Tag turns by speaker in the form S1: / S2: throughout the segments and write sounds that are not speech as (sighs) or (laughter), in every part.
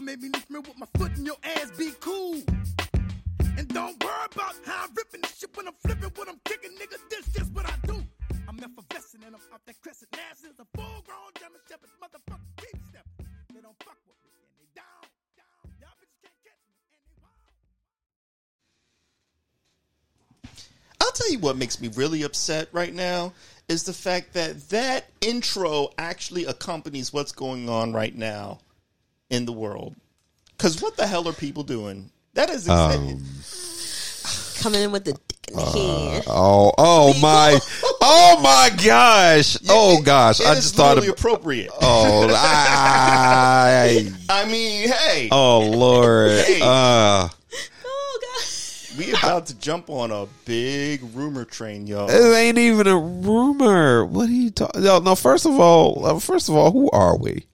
S1: Lift me with my foot in your ass, be cool. And don't worry about how I'm ripping this shit when I'm flipping, when I'm kicking, nigga. This just what I do. I'm effervescent and I'm that crescent. A full grown German Shepherd, motherfucker, keep stepping. They don't fuck with me and they down, down. Y'all bitches can't catch me and they wild.
S2: I'll tell you what makes me really upset right now is the fact that that intro actually accompanies what's going on right now in the world. Because what the hell are people doing? That is exactly.
S3: Coming in with the dick in the hand.
S4: Oh, oh my, oh my gosh, oh gosh!
S2: it
S4: I just thought.
S2: literally
S4: Of,
S2: appropriate.
S4: oh, I, (laughs)
S2: I mean, hey,
S4: oh Lord.
S2: Hey.
S4: Uh,
S3: Oh god.
S2: we about to jump on a big rumor train, y'all.
S4: it ain't even a rumor. What are you talking? No, no. First of all, uh, first of all, who are we?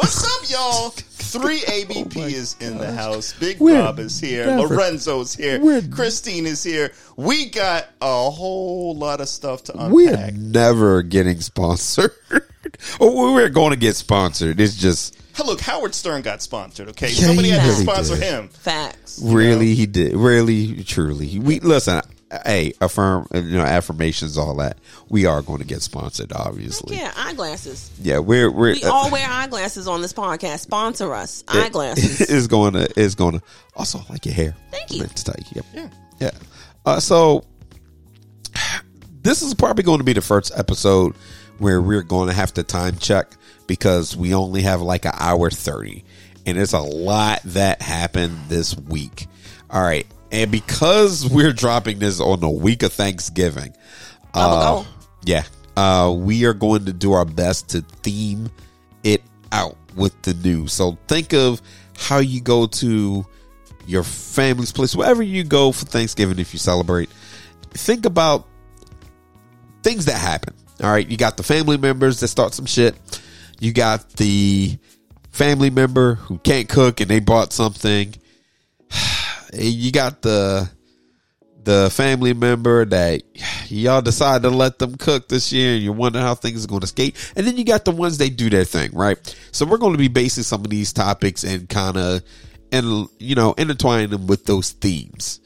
S2: Oh yeah, hey, what's up, y'all? Three (laughs) oh ABP is in the house. Big
S4: We're
S2: Bob is here.
S4: never-
S2: Lorenzo's here.
S4: We're-
S2: Christine is here. We got a whole lot of stuff to unpack.
S4: We're never getting sponsored. (laughs) oh, we're going to get sponsored. It's just
S2: Hey, look, Howard Stern got sponsored. Okay,
S4: Yeah,
S2: somebody
S4: he
S2: had to
S4: really
S2: sponsor
S4: did.
S2: him.
S3: Facts.
S4: really he did. Really, truly. We listen. Hey, affirm. You know, affirmations, all that. We are going to get sponsored. Obviously.
S3: Yeah, eyeglasses.
S4: Yeah, we're we're
S3: We all wear eyeglasses on this podcast. Sponsor us. (laughs) Eyeglasses.
S4: is going to is going to also like your hair.
S3: Thank you.
S4: meant to tell you. Yep. Yeah. Uh, so this is probably going to be the first episode where we're going to have to time check because we only have like an hour 30 and there's a lot that happened this week. All right. And because we're dropping this on the week of Thanksgiving, uh,
S3: Oh,
S4: yeah, uh, we are going to do our best to theme it out with the news. So think of how you go to your family's place, wherever you go for Thanksgiving if you celebrate. Think about things that happen. All right, you got the family members that start some shit. You got the family member who can't cook and they bought something. You got the the family member that y'all decide to let them cook this year and you wonder how things are going to skate. And then you got the ones they do their thing, right? So we're going to be basing some of these topics and kind of and you know intertwining them with those themes.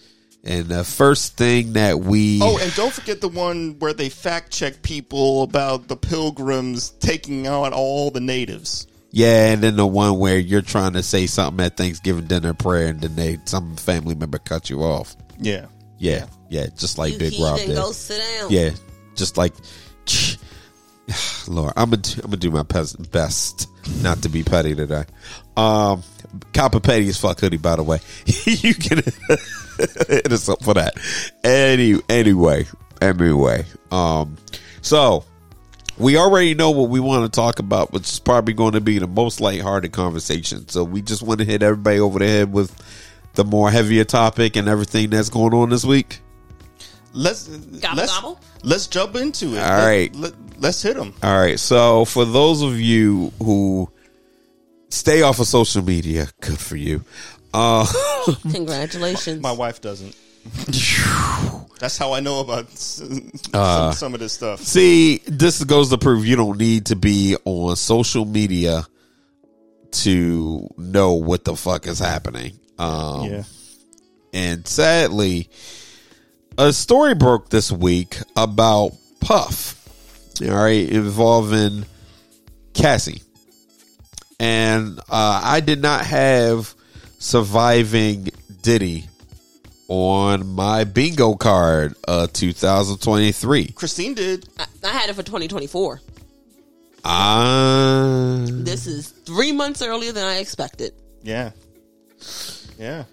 S4: And the first thing that we
S2: Oh, and don't forget the one where they fact check people about the pilgrims taking out all the natives.
S4: Yeah, and then the one where you're trying to say something at Thanksgiving dinner prayer, and then they some family member cut you off.
S2: Yeah.
S4: Yeah, yeah, just like
S3: you
S4: Big Rob did.
S3: go sit down.
S4: Yeah, just like (sighs) Lord, I'm gonna I'm gonna do my best not to be petty today. Um, Copper Petty is fuck hoodie, by the way. (laughs) you can hit us up for that. Any anyway, anyway. Um, so we already know what we want to talk about, which is probably going to be the most lighthearted conversation. So we just want to hit everybody over the head with the more heavier topic and everything that's going on this week.
S2: Let's
S3: Gobble,
S2: let's,
S3: gobble.
S2: let's jump into it.
S4: All
S2: Let-
S4: right.
S2: Let, let's hit them.
S4: All right. So for those of you who stay off of social media, good for you. Uh, (laughs)
S3: Congratulations.
S2: My wife doesn't. That's how I know about
S4: Uh,
S2: some, some of this stuff.
S4: see, this goes to prove you don't need to be on social media to know what the fuck is happening. Um,
S2: Yeah.
S4: And sadly, a story broke this week about Puff. All right, involving Cassie. And uh, I did not have surviving Diddy on my bingo card uh 2023.
S2: Christine did.
S3: I, I had it for 2024.
S4: Ah,
S3: This is three months earlier than I expected.
S2: Yeah. Yeah.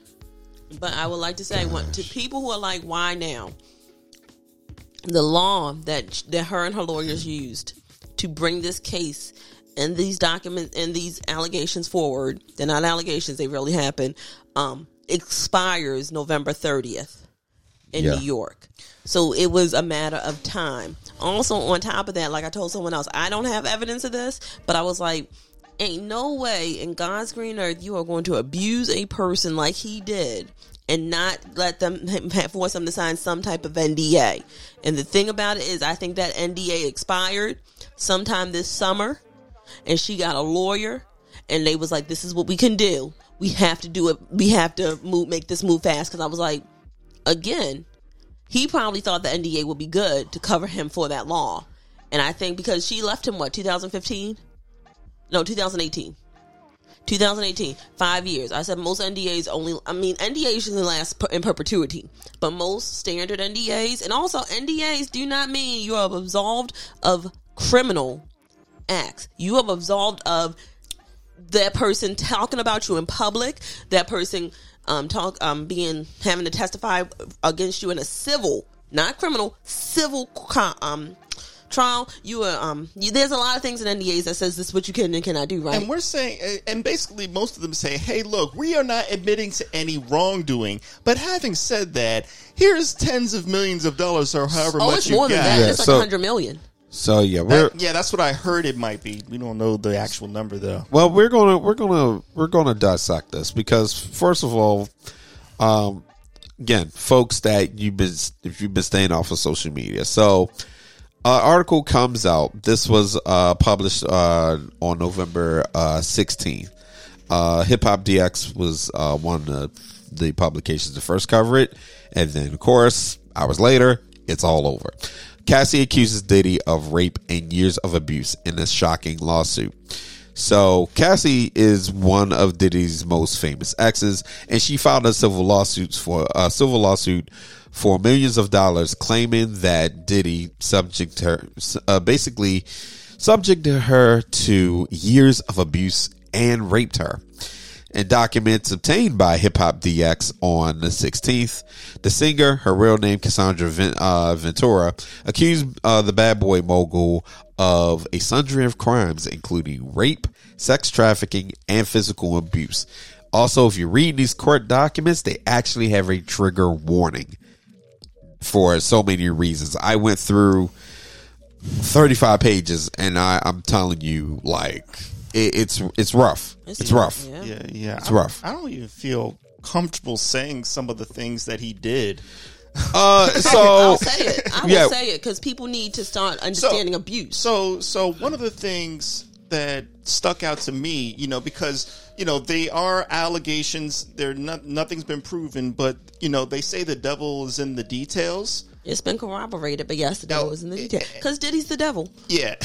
S3: But I would like to say, what, to people who are like, why now? The law that that her and her lawyers used to bring this case and these documents and these allegations forward, they're not allegations, they really happened, um, expires November 30th in
S4: Yeah.
S3: New York. So it was a matter of time. Also, on top of that, like I told someone else, I don't have evidence of this, but I was like, ain't no way in God's green earth you are going to abuse a person like he did and not let them (laughs) force them to sign some type of NDA. And the thing about it is, I think that NDA expired sometime this summer. and she got a lawyer, and they was like, "This is what we can do. We have to do it. We have to move, make this move fast." Because I was like, again, he probably thought the NDA would be good to cover him for that law, and I think because she left him what 2015, no 2018. 2018, five years. I said most NDAs only, I mean, NDAs usually last in perpetuity, but most standard NDAs, and also NDAs do not mean you are absolved of criminal acts. You are absolved of that person talking about you in public, that person um, talk um, being having to testify against you in a civil, not criminal, civil um, trial. You are um, you, there's a lot of things in NDAs that says this is what you can and cannot do, right?
S2: And we're saying, and basically, most of them say, "Hey, look, we are not admitting to any wrongdoing." But having said that, here's tens of millions of dollars, or however
S3: oh,
S2: much
S3: it's
S2: you
S3: more than
S2: got.
S3: that.
S4: Yeah,
S3: it's like
S4: so-
S3: a hundred million.
S4: So yeah, we're
S2: That- yeah, that's what I heard. It might be. We don't know the actual number though.
S4: well, we're gonna we're gonna we're gonna dissect this because first of all, um, again, folks that you've been if you've been staying off of social media, so. Uh, article comes out. This was uh, published uh, on November uh, 16th. Uh, Hip Hop DX was uh, one of the, the publications to first cover it, and then, of course, hours later, it's all over. Cassie accuses Diddy of rape and years of abuse in a shocking lawsuit. So Cassie is one of Diddy's most famous exes, and she filed a civil lawsuit for a civil lawsuit for millions of dollars, claiming that Diddy subject her, uh, basically subjected her to years of abuse and raped her. In documents obtained by Hip Hop DX on the 16th, the singer, her real name Cassandra uh, Ventura, accused uh, the bad boy mogul of a sundry of crimes, including rape, sex trafficking, and physical abuse. Also, if you read these court documents, they actually have a trigger warning for so many reasons. I went through 35 pages and I, I'm telling you, like, it, it's, it's rough. It's, rough.
S3: Yeah.
S2: Yeah, yeah,
S4: It's
S2: I-
S4: rough.
S2: I don't even feel comfortable saying some of the things that he did.
S4: Uh, (laughs) so,
S3: I'll say it. I will
S4: yeah.
S3: say it because people need to start understanding abuse.
S2: So, so one of the things that stuck out to me, you know, because you know they are allegations. They're not nothing's been proven, but you know they say the devil is in the details.
S3: It's been corroborated, but yes, the devil is in the eh, detail. Eh, because Diddy's the devil.
S2: Yeah,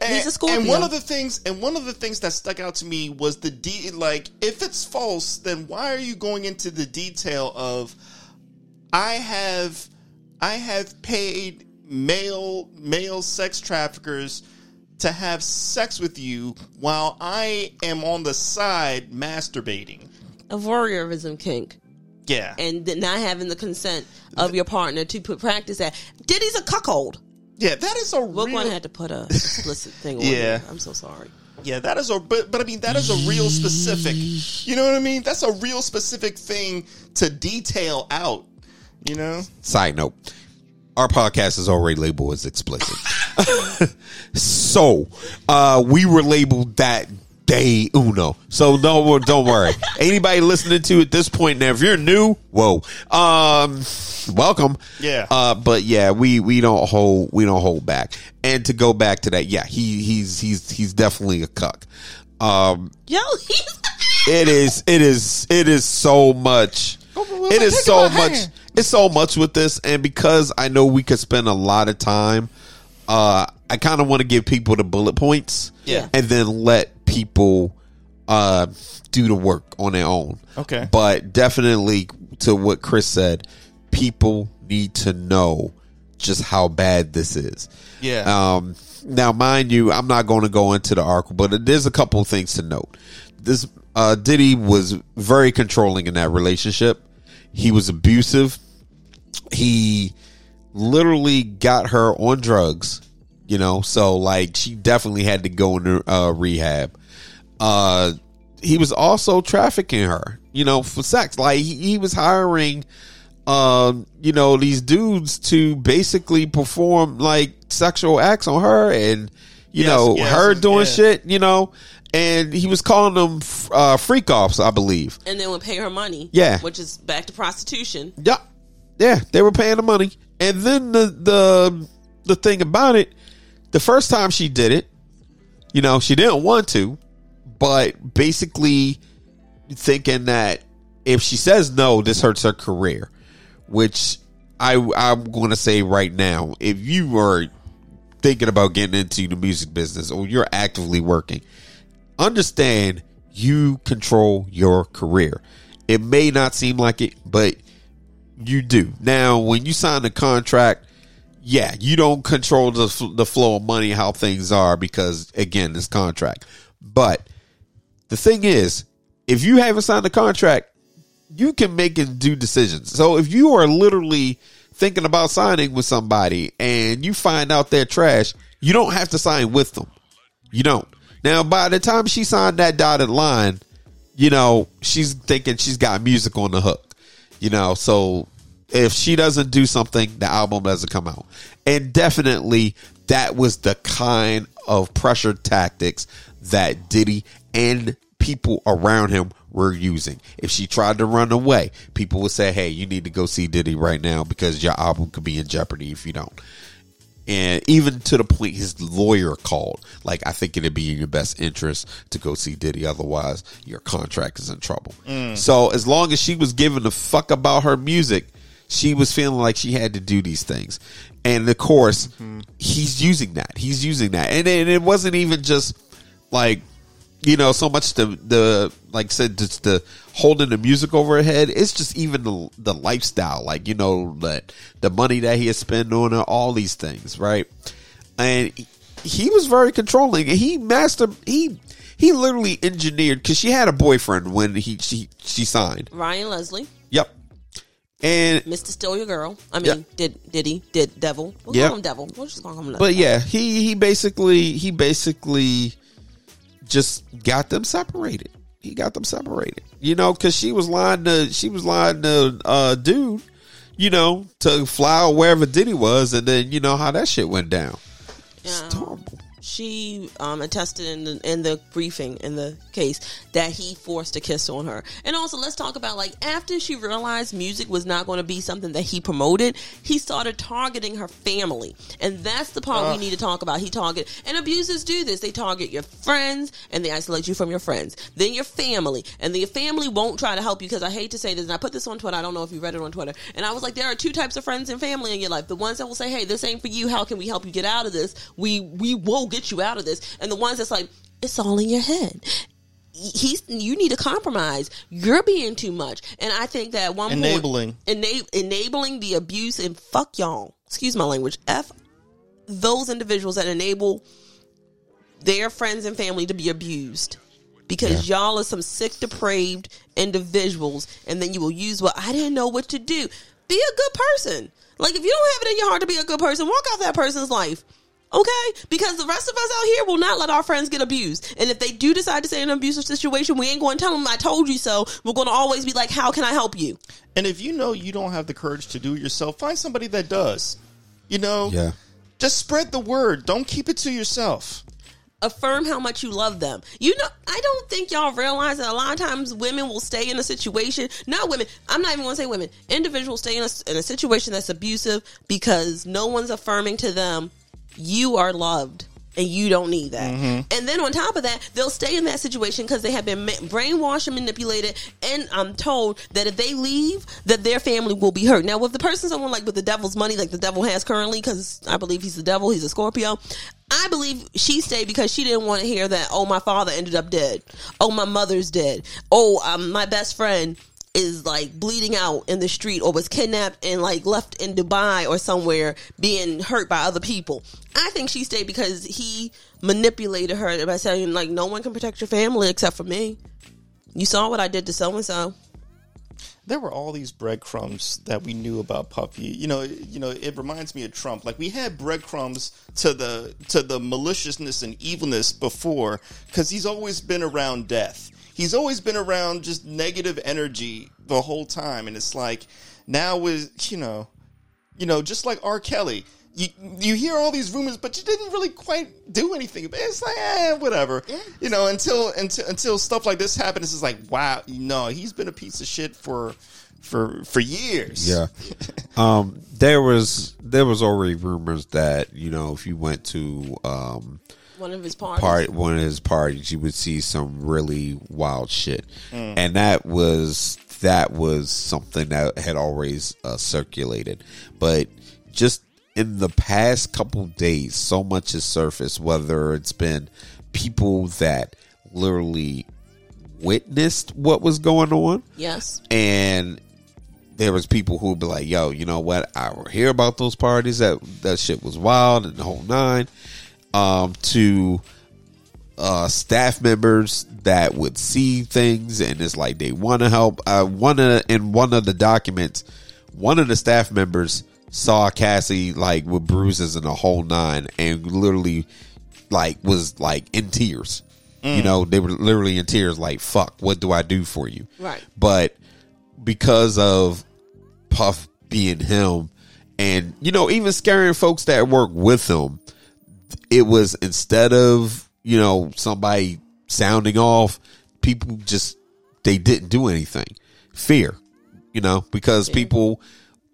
S2: and, (laughs) (laughs)
S3: He's a Scorpio.
S2: And one of the things, and one of the things that stuck out to me was the de- like, if it's false, then why are you going into the detail of, I have, I have paid male male sex traffickers to have sex with you while I am on the side masturbating.
S3: A voyeurism kink.
S2: Yeah,
S3: And not having the consent of your partner to put practice that. Diddy's a cuckold.
S2: yeah, that is a
S3: Look,
S2: real.
S3: one had to put a (laughs) explicit thing on
S2: Yeah.
S3: there. I'm so sorry.
S2: Yeah, that is a but but I mean that is a real specific. You know what I mean? That's a real specific thing to detail out. You know?
S4: side note, our podcast is already labeled as explicit. (laughs) so, uh, we were labeled that day uno. So no, don't worry. (laughs) Anybody listening to at this point now, if you're new, whoa, um, welcome.
S2: Yeah.
S4: Uh, but yeah, we, we don't hold, we don't hold back. And to go back to that, yeah, he, he's, he's, he's definitely a cuck. Um,
S3: Yo,
S4: it is it is it is so much it is so much it's so much with this and because i know we could spend a lot of time uh i kind of want to give people the bullet points
S2: Yeah.
S4: and then let people uh do the work on their own
S2: Okay.
S4: but definitely to what chris said people need to know just how bad this is
S2: Yeah.
S4: um, now, mind you, I'm not going to go into the article, but there's a couple of things to note. This uh, Diddy was very controlling in that relationship. He was abusive. He literally got her on drugs, you know. So, like, she definitely had to go into uh, rehab. Uh, he was also trafficking her, you know, for sex. Like, he, he was hiring um, you know, these dudes to basically perform like sexual acts on her and, you
S2: Yes,
S4: know,
S2: yes,
S4: her doing
S2: yeah.
S4: shit, you know, and he was calling them uh, freak offs, I believe.
S3: and then would pay her money.
S4: Yeah.
S3: Which is back to prostitution.
S4: Yeah, yeah, they were paying the money, and then the the the thing about it, the first time she did it, You know, she didn't want to, but basically thinking that if she says no, this hurts her career, which I I'm going to say right now, if you are thinking about getting into the music business or you're actively working, understand you control your career. It may not seem like it, but you do. Now, when you sign a contract, yeah, you don't control the the flow of money, how things are, because again, this contract. But the thing is, if you haven't signed the contract, you can make and do decisions. So if you are literally thinking about signing with somebody and you find out they're trash, you don't have to sign with them. You don't. Now, by the time she signed that dotted line, you know, she's thinking she's got music on the hook. You know, so if she doesn't do something, the album doesn't come out. And definitely that was the kind of pressure tactics that Diddy and people around him were using. If she tried to run away, people would say, Hey, you need to go see Diddy right now because your album could be in jeopardy if you don't. And even to the point his lawyer called, like, I think it'd be in your best interest to go see Diddy. Otherwise, your contract is in trouble. Mm. So, as long as she was giving a fuck about her music, she was feeling like she had to do these things. And of course, mm-hmm. he's using that. He's using that. And, and it wasn't even just like, you know, so much the, the, like I said, just the holding the music over her head. It's just even the, the lifestyle, like, you know, that the money that he has spent on her, all these things, right? And he- he was very controlling. And he mastered, he, he literally engineered, cause she had a boyfriend when he, she, she signed.
S3: Ryan Leslie,
S4: Yep. And
S3: Mr. Still Your Girl. I mean, did did he did Devil? We'll
S4: Yep.
S3: call him Devil. We'll just call him Devil.
S4: But yeah, he he basically he basically just got them separated. He got them separated. You know, because she was lying to she was lying to uh dude, you know, to fly out wherever Diddy was, and then you know how that shit went down. It's
S3: Yeah.
S4: horrible.
S3: She um, attested in the, in the briefing in the case that he forced a kiss on her. And also, let's talk about like after she realized music was not going to be something that he promoted, he started targeting her family, and that's the part we need to talk about. He target and abusers do this. They target your friends and they isolate you from your friends, then your family, and then your family won't try to help you because I hate to say this, and I put this on Twitter. I don't know if you read it on Twitter, and I was like, there are two types of friends and family in your life: the ones that will say, "Hey, this ain't for you. How can we help you get out of this? We we will get you out of this," and the ones that's like, "It's all in your head." He's you need to compromise. You're being too much, and I think that one point-
S2: Enabling.
S3: ena- enabling the abuse and fuck y'all. Excuse my language. F those individuals that enable their friends and family to be abused because y'all are some sick, depraved individuals, and then you will use what I didn't know what to do. Be a good person. Like if you don't have it in your heart to be a good person, walk out that person's life. Okay? Because the rest of us out here will not let our friends get abused. And if they do decide to stay in an abusive situation, we ain't going to tell them I told you so. We're going to always be like, how can I help you?
S2: And if you know you don't have the courage to do it yourself, find somebody that does. You know,
S4: Yeah.
S2: just spread the word. Don't keep it to yourself.
S3: affirm how much you love them. You know, I don't think y'all realize that a lot of times women will stay in a situation, not women, I'm not even going to say women, individuals stay in a, in a situation that's abusive because no one's affirming to them, you are loved. And you don't need that. And then on top of that, they'll stay in that situation because they have been ma- brainwashed and manipulated. And I'm told that if they leave, that their family will be hurt. Now, with the person, someone like with the devil's money, like the devil has currently, because I believe he's the devil, he's a Scorpio. I believe she stayed because she didn't want to hear that. Oh, my father ended up dead. Oh, my mother's dead. Oh, um, my best friend is like bleeding out in the street or was kidnapped and like left in Dubai or somewhere being hurt by other people. I think she stayed because he manipulated her by saying like no one can protect your family except for me. You saw what I did to so and so.
S2: there were all these breadcrumbs that we knew about Puffy. You know, you know, it reminds me of Trump. Like we had breadcrumbs to the to the maliciousness and evilness before, because he's always been around death. He's always been around just negative energy the whole time, and it's like now with you know, you know, just like R. Kelly. You, you hear all these rumors, but you didn't really quite do anything. about. It's like, eh, whatever. You know, until until until stuff like this happens, it's like, wow, no, he's been a piece of shit for for for years.
S4: Yeah. (laughs) um, there was there was already rumors that you know if you went to um,
S3: One of his parties.
S4: part one of his parties, you would see some really wild shit, and that was that was something that had always uh, circulated, but just in the past couple days, so much has surfaced. Whether it's been people that literally witnessed what was going on,
S3: Yes.
S4: and there was people who would be like, "Yo, you know what? I hear about those parties. That that shit was wild and the whole nine. Um, to uh, staff members that would see things and it's like they want to help. Uh, one of in one of the documents, one of the staff members saw Cassie like with bruises and a whole nine, and literally like was like in tears. You know, they were literally in tears, like "fuck, what do I do for you?"
S3: Right.
S4: But because of Puff being him, and you know, even scaring folks that work with him, it was instead of you know somebody sounding off, people just they didn't do anything. Fear, you know, because people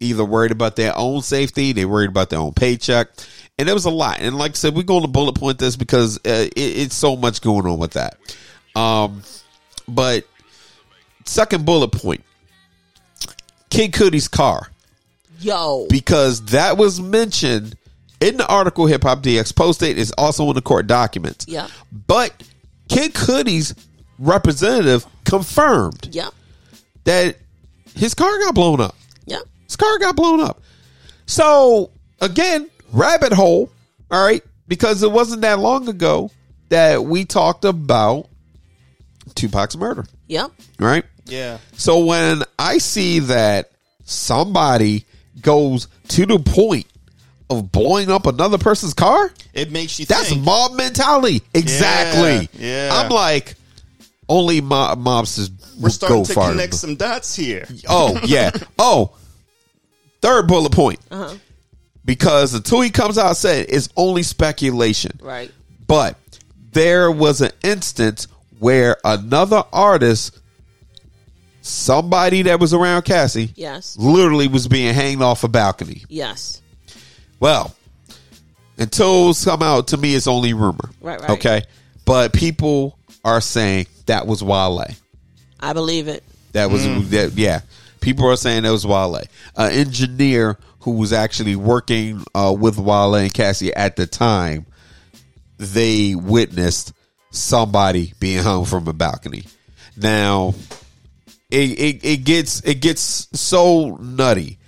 S4: either worried about their own safety, they worried about their own paycheck, and there was a lot. And like I said, we're going to bullet point this because uh, it, it's so much going on with that. Um, but second bullet point, Kid Cudi's car
S3: Yo.
S4: because that was mentioned in the article Hip Hop DX posted. Is also in the court documents.
S3: Yeah.
S4: But Kid Cudi's representative confirmed
S3: Yeah.
S4: that his car got blown up.
S3: Yeah.
S4: His car got blown up. So again, rabbit hole. All right, because it wasn't that long ago that we talked about Tupac's murder.
S3: Yeah.
S4: Right.
S2: Yeah.
S4: So when I see that somebody goes to the point of blowing up another person's car,
S2: It makes you
S4: that's
S2: think.
S4: mob mentality. Exactly.
S2: Yeah, yeah.
S4: I'm like, only mob mobsters
S2: We're starting
S4: go
S2: to
S4: far.
S2: connect some dots here.
S4: Oh yeah. (laughs) oh, third bullet point.
S3: Uh-huh.
S4: Because until he comes out and said it's only speculation.
S3: Right.
S4: But there was an instance where another artist, somebody that was around Cassie,
S3: Yes.
S4: literally was being hanged off a balcony.
S3: Yes.
S4: Well, until it's come out to me, it's only rumor.
S3: Right, right.
S4: Okay. But people are saying that was Wale.
S3: I believe it.
S4: That was that. Yeah, people are saying that was Wale, an engineer who was actually working uh, with Wale and Cassie at the time. They witnessed somebody being hung from a balcony. Now, it it, it gets it gets so nutty,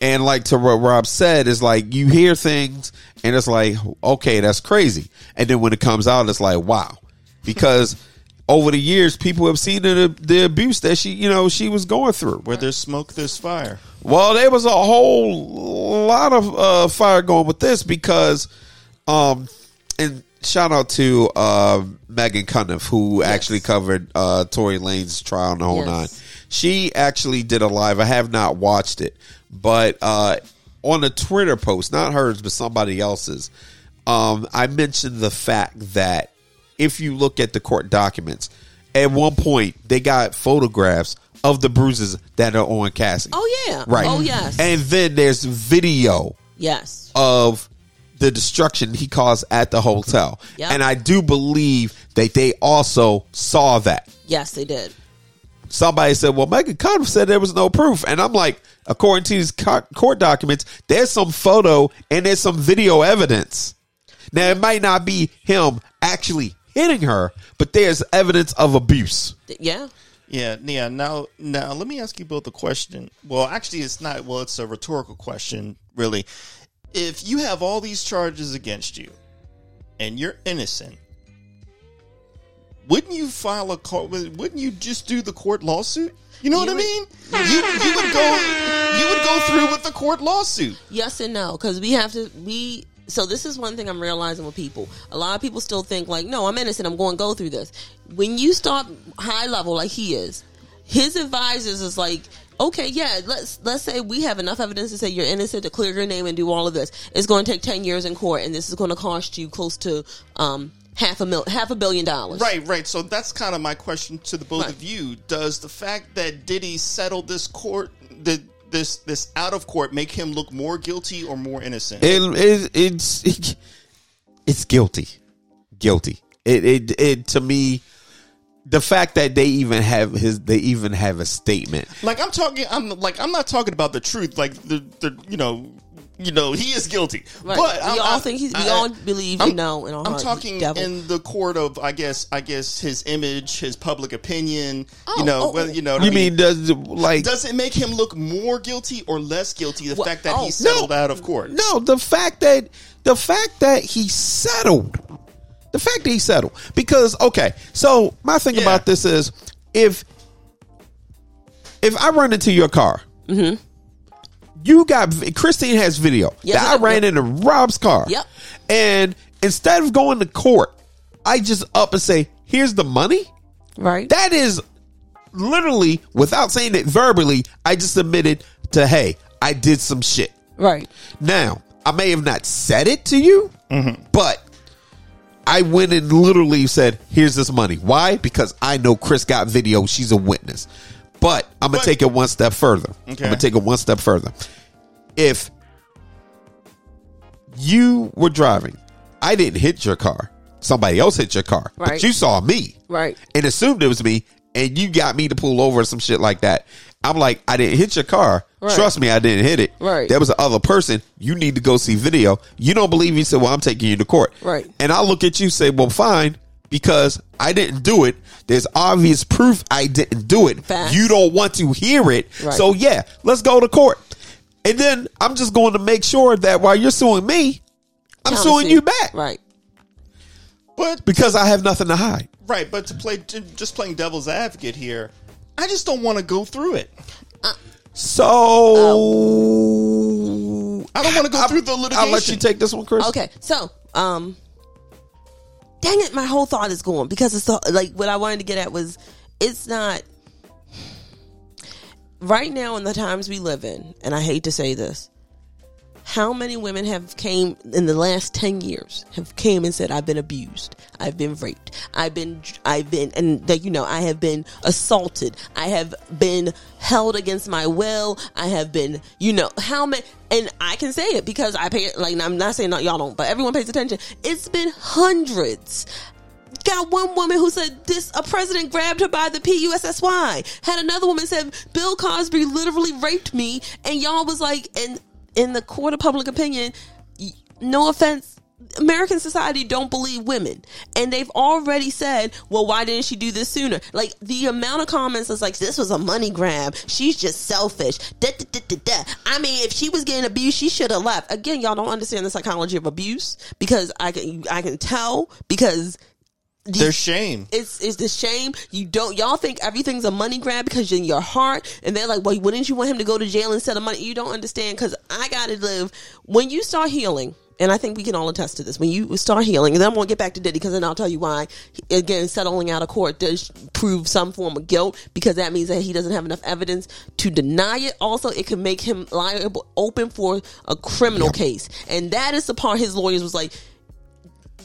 S4: and like to what Rob said is like you hear things and it's like okay that's crazy, and then when it comes out it's like wow, because. (laughs) Over the years, people have seen the, the abuse that she, you know, she was going through.
S2: Where there's smoke, there's fire.
S4: Well, there was a whole lot of uh, fire going with this because, um, and shout out to uh, Meghann Cuniff who actually covered uh, Tory Lanez trial and the whole
S3: Yes.
S4: nine. She actually did a live. I have not watched it, but uh, on a Twitter post, not hers, but somebody else's, um, I mentioned the fact that if you look at the court documents, at one point they got photographs of the bruises that are on Cassie.
S3: Oh yeah.
S4: Right.
S3: Oh yes.
S4: And then there's video
S3: yes.
S4: of the destruction he caused at the hotel.
S3: Yep.
S4: And I do believe that they also saw that.
S3: Yes, they did.
S4: Somebody said, well, Meghann Cuniff said there was no proof. And I'm like, according to these court documents, there's some photo and there's some video evidence. Now, it might not be him actually hitting her, but there's evidence of abuse.
S3: Yeah.
S2: Yeah, yeah. Now, now, let me ask you both a question. Well, actually, it's not. Well, it's a rhetorical question, really. If you have all these charges against you, and you're innocent, wouldn't you file a court? Wouldn't you just do the court lawsuit? You know
S3: You
S2: what I mean? You you would go you would go through with the court lawsuit.
S3: Yes and no, because we have to. We so this is one thing I'm realizing with people. A lot of people still think like, no, I'm innocent. I'm going to go through this. When you start high level like he is, his advisors is like, okay, yeah, let's let's say we have enough evidence to say you're innocent to clear your name and do all of this. It's going to take ten years in court, and this is going to cost you close to um half a mil, half a billion dollars.
S2: Right, right. So that's kind of my question to the both
S3: Right.
S2: of you. Does the fact that Diddy settled this court, the, this this out of court, make him look more guilty or more innocent?
S4: It, it, it's it's guilty, guilty. It, it it to me, the fact that they even have his, they even have a statement.
S2: like I'm talking, I'm like I'm not talking about the truth. Like the the you know. You know he is guilty,
S3: Right.
S2: but
S3: We
S2: I'm,
S3: all
S2: I'm-
S3: think he's- we
S2: I-
S3: all believe
S2: I'm,
S3: and know in our
S2: I'm
S3: heart
S2: talking
S3: he's devil.
S2: in the court of, I guess, I guess his image, his public opinion.
S3: Oh,
S2: you know,
S3: oh,
S2: whether you know.
S4: You
S2: I
S4: mean does like
S2: Does it make him look more guilty or less guilty? The
S3: Well,
S2: fact that
S3: oh,
S2: he settled out of court.
S4: No, the fact that the fact that he settled, the fact that he settled, because okay, so my thing
S2: Yeah.
S4: about this is if if I run into your car, mm-hmm. You got Christine has video
S3: Yes,
S4: that I ran
S3: yep.
S4: into Rob's car,
S3: Yep.
S4: and instead of going to court, I just up and say, "Here's the money."
S3: Right.
S4: That is literally without saying it verbally. I just admitted to, "Hey, I did some shit."
S3: right.
S4: Now, I may have not said it to you,
S2: Mm-hmm.
S4: but I went and literally said, "Here's this money." Why? Because I know Chris got video. She's a witness. But I'm gonna
S2: But-
S4: take it one step further. I'm gonna take it one step further. If you were driving, I didn't hit your car. Somebody else hit your car, but you saw me,
S3: Right.
S4: and assumed it was me, and you got me to pull over or some shit like that. I'm like, I didn't hit your car.
S3: Right.
S4: Trust me, I didn't hit it.
S3: Right.
S4: There was the other person. You need to go see video. You don't believe me? So, well, I'm taking you to court.
S3: Right.
S4: And I look at you, say, well, fine, because I didn't do it. There's obvious proof I didn't do it.
S3: Facts.
S4: You don't want to hear it.
S3: Right.
S4: So, yeah, let's go to court. And then I'm just going to make sure that while you're suing me, I'm
S3: Counter
S4: suing
S3: suit.
S4: you back
S3: Right.
S2: But
S4: because I have nothing to hide.
S2: right, but to play j- just playing devil's advocate here, I just don't want to go through it.
S4: So
S2: I don't want to go
S4: I'll-
S2: through the litigation.
S4: I'll let you take this one, Chris.
S3: Okay. So, um, dang it, my whole thought is gone because it's the, like what I wanted to get at was it's not right now in the times we live in, and I hate to say this. How many women have came in the last 10 years have came and said I've been abused. I've been raped. I've been I've been and that you know I have been assaulted. I have been held against my will. I have been, you know, how many and I can say it because I pay like I'm not saying not y'all don't, but everyone pays attention. It's been hundreds got one woman who said this a president grabbed her by the P-U-S-S-Y. Had another woman said Bill Cosby literally raped me and y'all was like and in the court of public opinion no offense American society don't believe women. And they've already said well why didn't she do this sooner? Like the amount of comments is like this was a money grab. She's just selfish. Da, da, da. I mean if she was getting abused she should have left. Again y'all don't understand the psychology of abuse because I can I can tell because the-
S2: There's shame.
S3: it's it's the shame you don't y'all think everything's a money grab because in your heart and they're like well wouldn't you want him to go to jail instead of money you don't understand because i gotta live when you start healing and I think we can all attest to this. When you start healing, and then I'm to get back to Diddy because then I'll tell you why. Again, settling out of court does prove some form of guilt because that means that he doesn't have enough evidence to deny it. Also, it can make him liable, open for a criminal case, and that is the part his lawyers was like,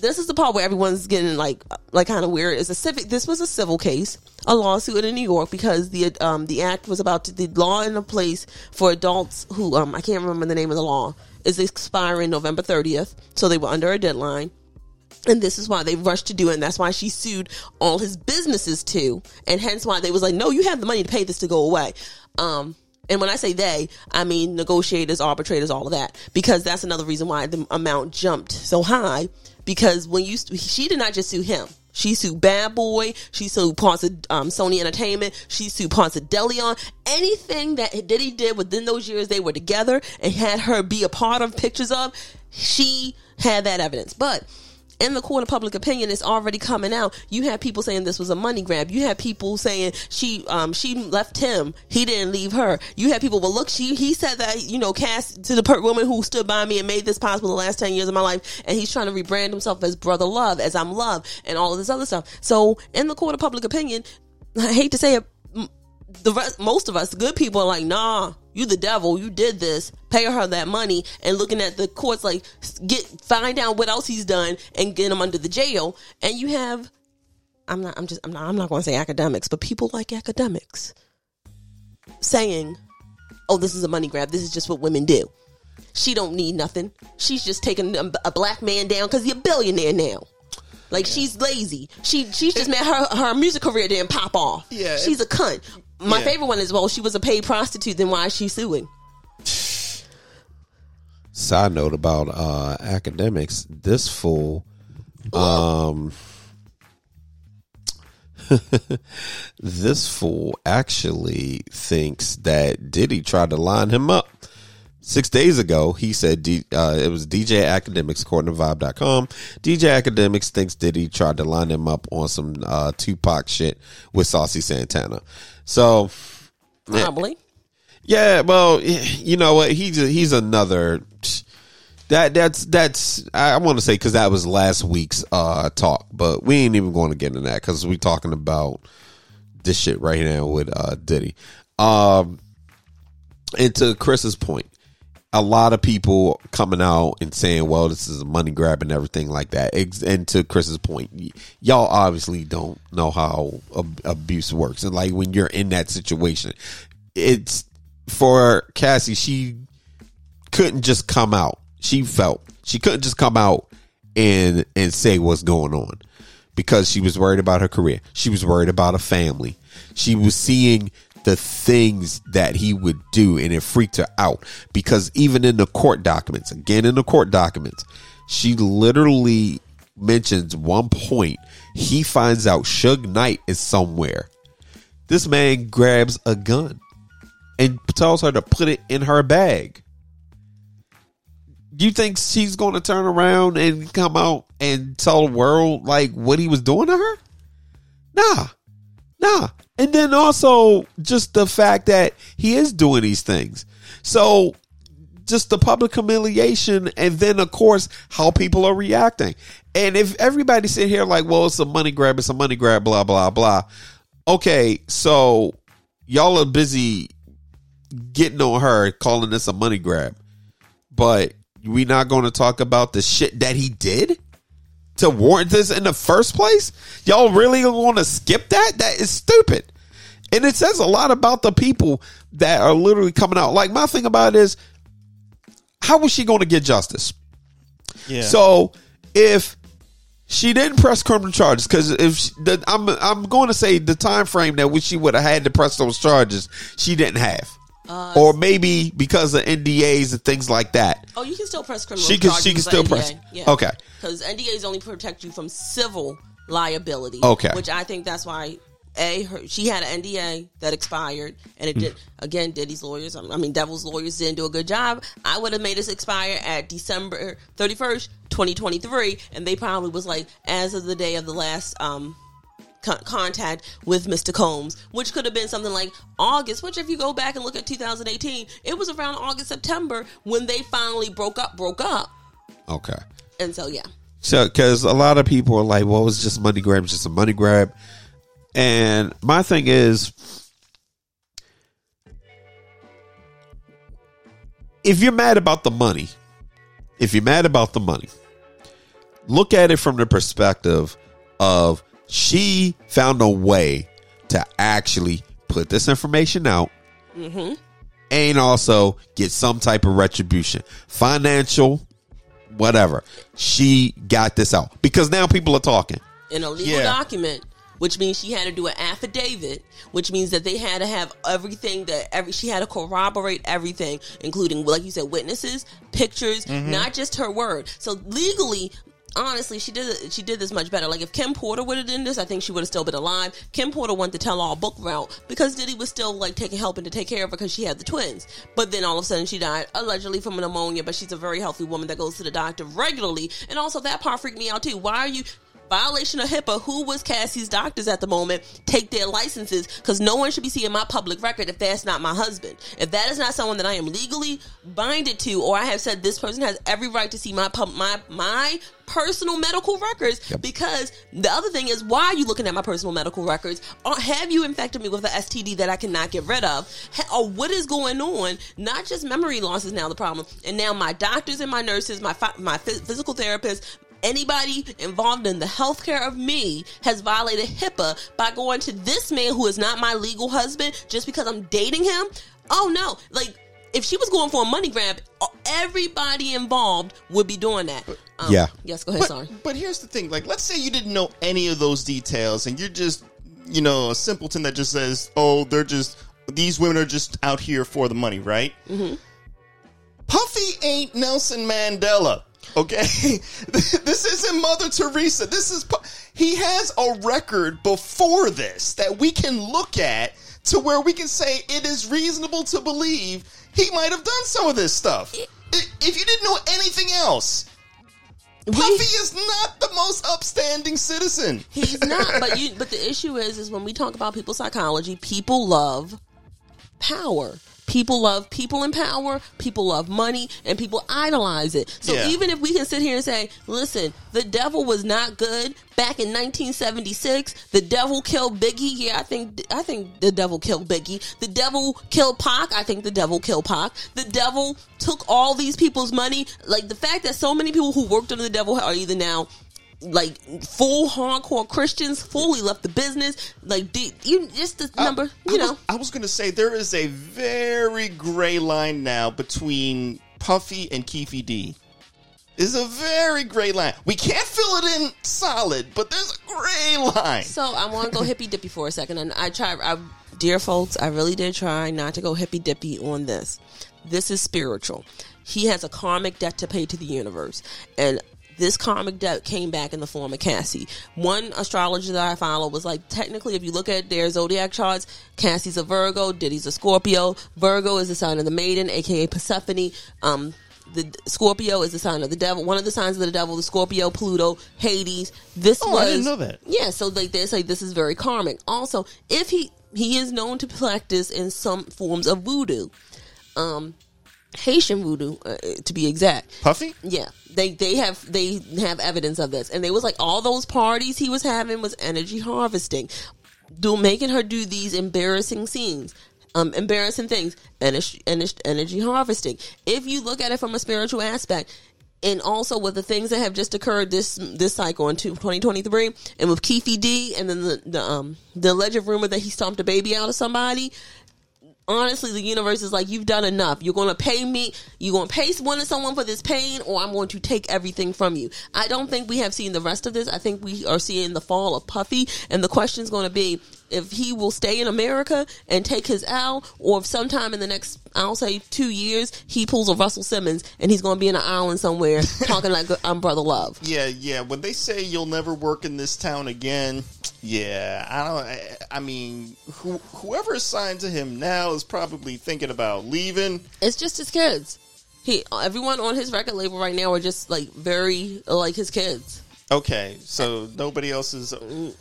S3: this is the part where everyone's getting like like kind of weird. It's a civic. This was a civil case, a lawsuit in New York because the um the act was about to the law in a place for adults who um I can't remember the name of the law is expiring November thirtieth, so they were under a deadline. And this is why they rushed to do it, and that's why she sued all his businesses too, and hence why they was like, "No, you have the money to pay this to go away." Um, and when I say they, I mean negotiators, arbitrators, all of that, because that's another reason why the amount jumped so high. Because when you, she did not just sue him. She sued Bad Boy. She sued of um, Sony Entertainment. She sued of Delion. Anything that Diddy did within those years they were together and had her be a part of pictures of, she had that evidence. But in the court of public opinion it's already coming out. You had people saying this was a money grab. You had people saying she um she left him. He didn't leave her. You had people well look she he said that you know cast to the per- woman who stood by me and made this possible the last 10 years of my life and he's trying to rebrand himself as brother love as i'm love and all of this other stuff. So in the court of public opinion i hate to say it the rest, most of us, good people, are like, nah, you the devil, you did this, pay her that money, and looking at the courts like get find out what else he's done and get him under the jail. And you have, I'm not, I'm just, I'm not, I'm not going to say academics, but people like academics saying, oh, this is a money grab. This is just what women do. She don't need nothing. She's just taking a a black man down because he's a billionaire now. Like she's lazy. She she's just mad her her music career didn't pop off.
S2: Yeah,
S3: she's a cunt. My
S2: Yeah.
S3: favorite one is well, she was a paid prostitute. Then why is she suing?
S4: Side note about uh, Akademiks. This fool, um, (laughs) this fool actually thinks that Diddy tried to line him up. Six days ago, he said D, uh, it was DJ Akademiks, according to Vibe.com. DJ Akademiks thinks Diddy tried to line him up on some uh, Tupac shit with Saucy Santana. So,
S3: Probably.
S4: yeah, well, you know what? He's he's another that that's that's I want to say because that was last week's uh talk, but we ain't even going to get into that because we talking about this shit right now with uh Diddy. Um, and to Chris's point, a lot of people coming out and saying, "Well, this is a money grab and everything like that." And to Chris's point, y- y'all obviously don't know how ab- abuse works, and like when you're in that situation, it's for Cassie. She couldn't just come out. She felt she couldn't just come out and and say what's going on because she was worried about her career. She was worried about a family. She was seeing the things that he would do and it freaked her out because even in the court documents, again in the court documents, she literally mentions one point he finds out Suge Knight is somewhere. This man grabs a gun and tells her to put it in her bag. Do you think she's going to turn around and come out and tell the world like what he was doing to her? Nah, nah. And then also just the fact that he is doing these things. So just the public humiliation and then of course how people are reacting. And if everybody sit here like, well, it's a money grab, it's a money grab, blah, blah, blah. Okay, so y'all are busy getting on her, calling this a money grab. But we not going to talk about the shit that he did to warrant this in the first place? Y'all really want to skip that? That is stupid. And it says a lot about the people that are literally coming out. Like my thing about it is, how was she going to get justice?
S2: Yeah.
S4: So if she didn't press criminal charges, because if she, the, I'm I'm going to say the time frame that which she would have had to press those charges, she didn't have, or maybe because of NDAs and things like that.
S3: Oh, you can still press criminal
S4: She can- she can still
S3: NDA.
S4: press-
S3: Yeah.
S4: okay.
S3: Because NDAs only protect you from civil liability.
S4: Okay.
S3: Which I think that's why a her, she had an NDA that expired, and it did again. Diddy's lawyers, I mean, Devil's lawyers didn't do a good job. I would have made this expire at December thirty first, twenty twenty three, and they probably was like as of the day of the last um con- contact with Mr. Combs, which could have been something like August. Which, if you go back and look at 2018, it was around August September when they finally broke up. Broke up,
S4: Okay.
S3: and so yeah.
S4: So, because a lot of people are like, well, it's just money grab, just a money grab. And my thing is, if you're mad about the money, if you're mad about the money, look at it from the perspective of she found a way to actually put this information out and also get some type of retribution, financial, whatever. She got this out because now people are talking.
S3: in a legal
S2: Yeah.
S3: document, which means she had to do an affidavit, which means that they had to have everything that every she had to corroborate everything, including like you said, witnesses, pictures,
S2: Mm-hmm.
S3: not just her word. So legally. Honestly, she did she did this much better. Like if Kim Porter would have done this, I think she would have still been alive. Kim Porter went the tell all book route because Diddy was still like taking helping to take care of her because she had the twins. But then all of a sudden she died allegedly from pneumonia. But she's a very healthy woman that goes to the doctor regularly, and also that part freaked me out too. Why are you? Violation of HIPAA. Who was Cassie's doctors at the moment? Take their licenses because no one should be seeing my public record if that's not my husband. If that is not someone that I am legally binded to, or I have said this person has every right to see my pub, my my personal medical records because the other thing is why are you looking at my personal medical records or have you infected me with an std that i cannot get rid of or what is going on not just memory loss is now the problem and now my doctors and my nurses my my phys- physical therapists Anybody involved in the healthcare of me has violated HIPAA by going to this man who is not my legal husband just because I'm dating him. Oh no! Like if she was going for a money grab, everybody involved would be doing that. Um,
S4: Yeah.
S3: Yes. Go ahead.
S2: But,
S3: sorry.
S2: but here's the thing: like, let's say you didn't know any of those details, and you're just, you know, a simpleton that just says, "Oh, they're just these women are just out here for the money," right?
S3: Mm-hmm.
S2: Puffy ain't Nelson Mandela. Okay, (laughs) this isn't Mother Teresa. This is he has a record before this that we can look at to where we can say it is reasonable to believe he might have done some of this stuff. If you didn't know anything else, Puffy is not the most upstanding citizen.
S3: He's not, but you. But the issue is, is when we talk about people's psychology, people love power. People love people in power. People love money, and people idolize it. So
S2: Yeah.
S3: even if we can sit here and say, "Listen, the devil was not good back in 1976. The devil killed Biggie. Yeah, I think I think the devil killed Biggie. The devil killed Pac. I think the devil killed Pac. The devil took all these people's money. Like the fact that so many people who worked under the devil are either now like full hardcore Christians fully left the business. Like, you just the number?
S2: I
S3: You
S2: was-
S3: know,
S2: I was going to say there is a very gray line now between Puffy and Keffe D. Is a very gray line. We can't fill it in solid, but there's a gray line.
S3: so I want to go hippy dippy for a second, and I try. I, dear folks, I really did try not to go hippy dippy on this. This is spiritual. He has a karmic debt to pay to the universe, and this karmic debt came back in the form of Cassie. One astrologer that I follow was like, technically, if you look at their zodiac charts, Cassie's a Virgo, Diddy's a Scorpio. Virgo is the sign of the maiden, aka Persephone. Um, the Scorpio is the sign of the devil. One of the signs of the devil, the Scorpio, Pluto, Hades. This
S2: Oh,
S3: was
S2: I didn't know that.
S3: Yeah, so like they say this is very karmic. Also, if he he is known to practice in some forms of voodoo, um, Haitian voodoo uh, to be exact.
S2: Puffy?
S3: Yeah, they they have they have evidence of this, and they was like all those parties he was having was energy harvesting, do making her do these embarrassing scenes, um, embarrassing things, energy, energy harvesting. If you look at it from a spiritual aspect, and also with the things that have just occurred this this cycle in 2023, and with Keffe D, and then the, the um the alleged rumor that he stomped a baby out of somebody honestly, the universe is like, you've done enough. You're going to pay me. You're going to pay one of someone for this pain, or I'm going to take everything from you. I don't think we have seen the rest of this. I think we are seeing the fall of Puffy, and the question is going to be if he will stay in America and take his L, or if sometime in the next, I'll say two years, he pulls a Russell Simmons and he's going to be in an island somewhere (laughs) talking like I'm brother love.
S2: Yeah, yeah. When they say you'll never work in this town again, yeah, I don't. I, I mean, who, whoever is signed to him now is probably thinking about leaving.
S3: It's just his kids. He, everyone on his record label right now are just like very like his kids.
S2: Okay, so nobody else is.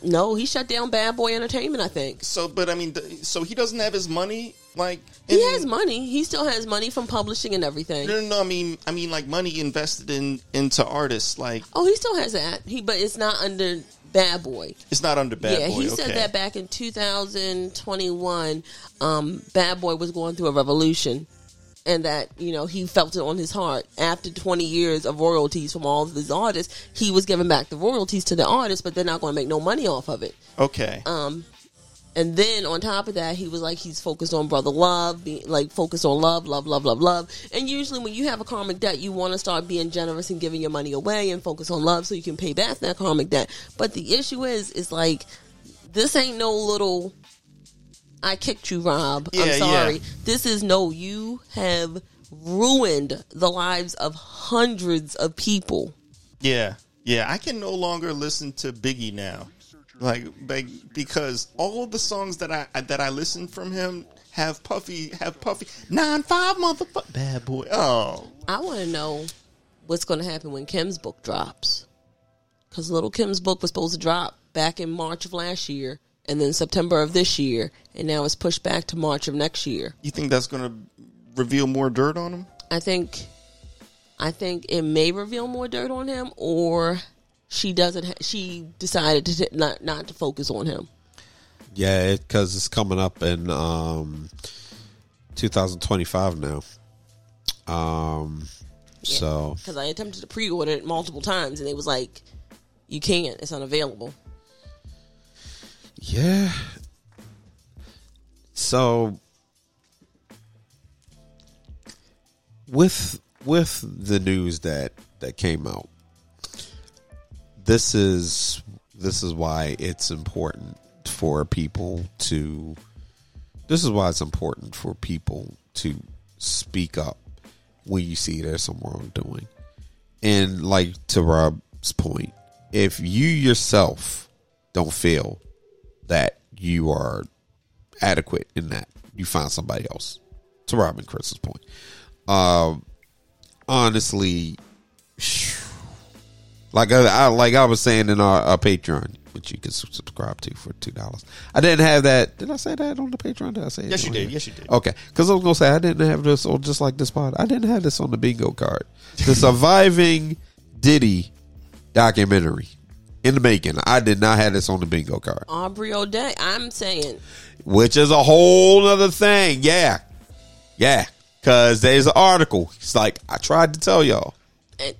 S3: No, he shut down Bad Boy Entertainment. I think
S2: So, but I mean, so he doesn't have his money. Like
S3: he
S2: in-
S3: has money. He still has money from publishing and everything.
S2: No, no, no. I mean, I mean, like money invested in into artists. Like
S3: Oh, he still has that. He, but it's not under Bad Boy.
S2: it's not under Bad
S3: yeah,
S2: Boy.
S3: he
S2: okay.
S3: said that back in 2021. Um, Bad Boy was going through a revolution, and that you know he felt it on his heart. After 20 years of royalties from all of these artists, he was giving back the royalties to the artists, but they're not going to make no money off of it.
S2: Okay.
S3: Um, and then on top of that, he was like he's focused on brother love, be, like focused on love, love, love, love, love. And usually, when you have a karmic debt, you want to start being generous and giving your money away and focus on love so you can pay back that karmic debt. But the issue is, is like this ain't no little. I kicked you, Rob.
S2: Yeah,
S3: I'm
S2: yeah.
S3: sorry. This is no. You have ruined the lives of hundreds of people.
S2: Yeah, yeah. I can no longer listen to Biggie now, like, like because all the songs that I that I listen from him have Puffy have Puffy nine five motherfucker bad boy. Oh,
S3: I want to know what's going to happen when Kim's book drops. because Little Kim's book was supposed to drop back in March of last year, and then September of this year, and now it's pushed back to March of next year.
S2: You think that's going to reveal more dirt on him?
S3: I think, I think it may reveal more dirt on him, or she doesn't. Ha- she decided to t- not not to focus on him.
S4: Yeah, because it's coming up in um, 2025 now. Um, so
S3: because I attempted to pre-order it multiple times, and it was like, "You can't. It's unavailable."
S4: yeah. So with with the news that that came out, this is this is why it's important for people to this is why it's important for people to speak up when you see there's some wrongdoing. And like to Rob's point, if you yourself don't feel that you are adequate in that, you find somebody else. To Rob and Chris's point. Um honestly like I, I like I was saying in our, our Patreon, which you can subscribe to for two dollars. I didn't have that. Did I say that on the Patreon? Did I say? it
S2: Yes, you did.
S4: here?
S2: Yes, you did.
S4: Okay, because I was gonna say I didn't have this on just like this pod. I didn't have this on the bingo card. The (laughs) surviving Diddy documentary in the making. I did not have this on the bingo card,
S3: Aubrey O'Day. I'm saying
S4: which is a whole other thing. Yeah, yeah. Because there's an article. It's like I tried to tell y'all.
S3: and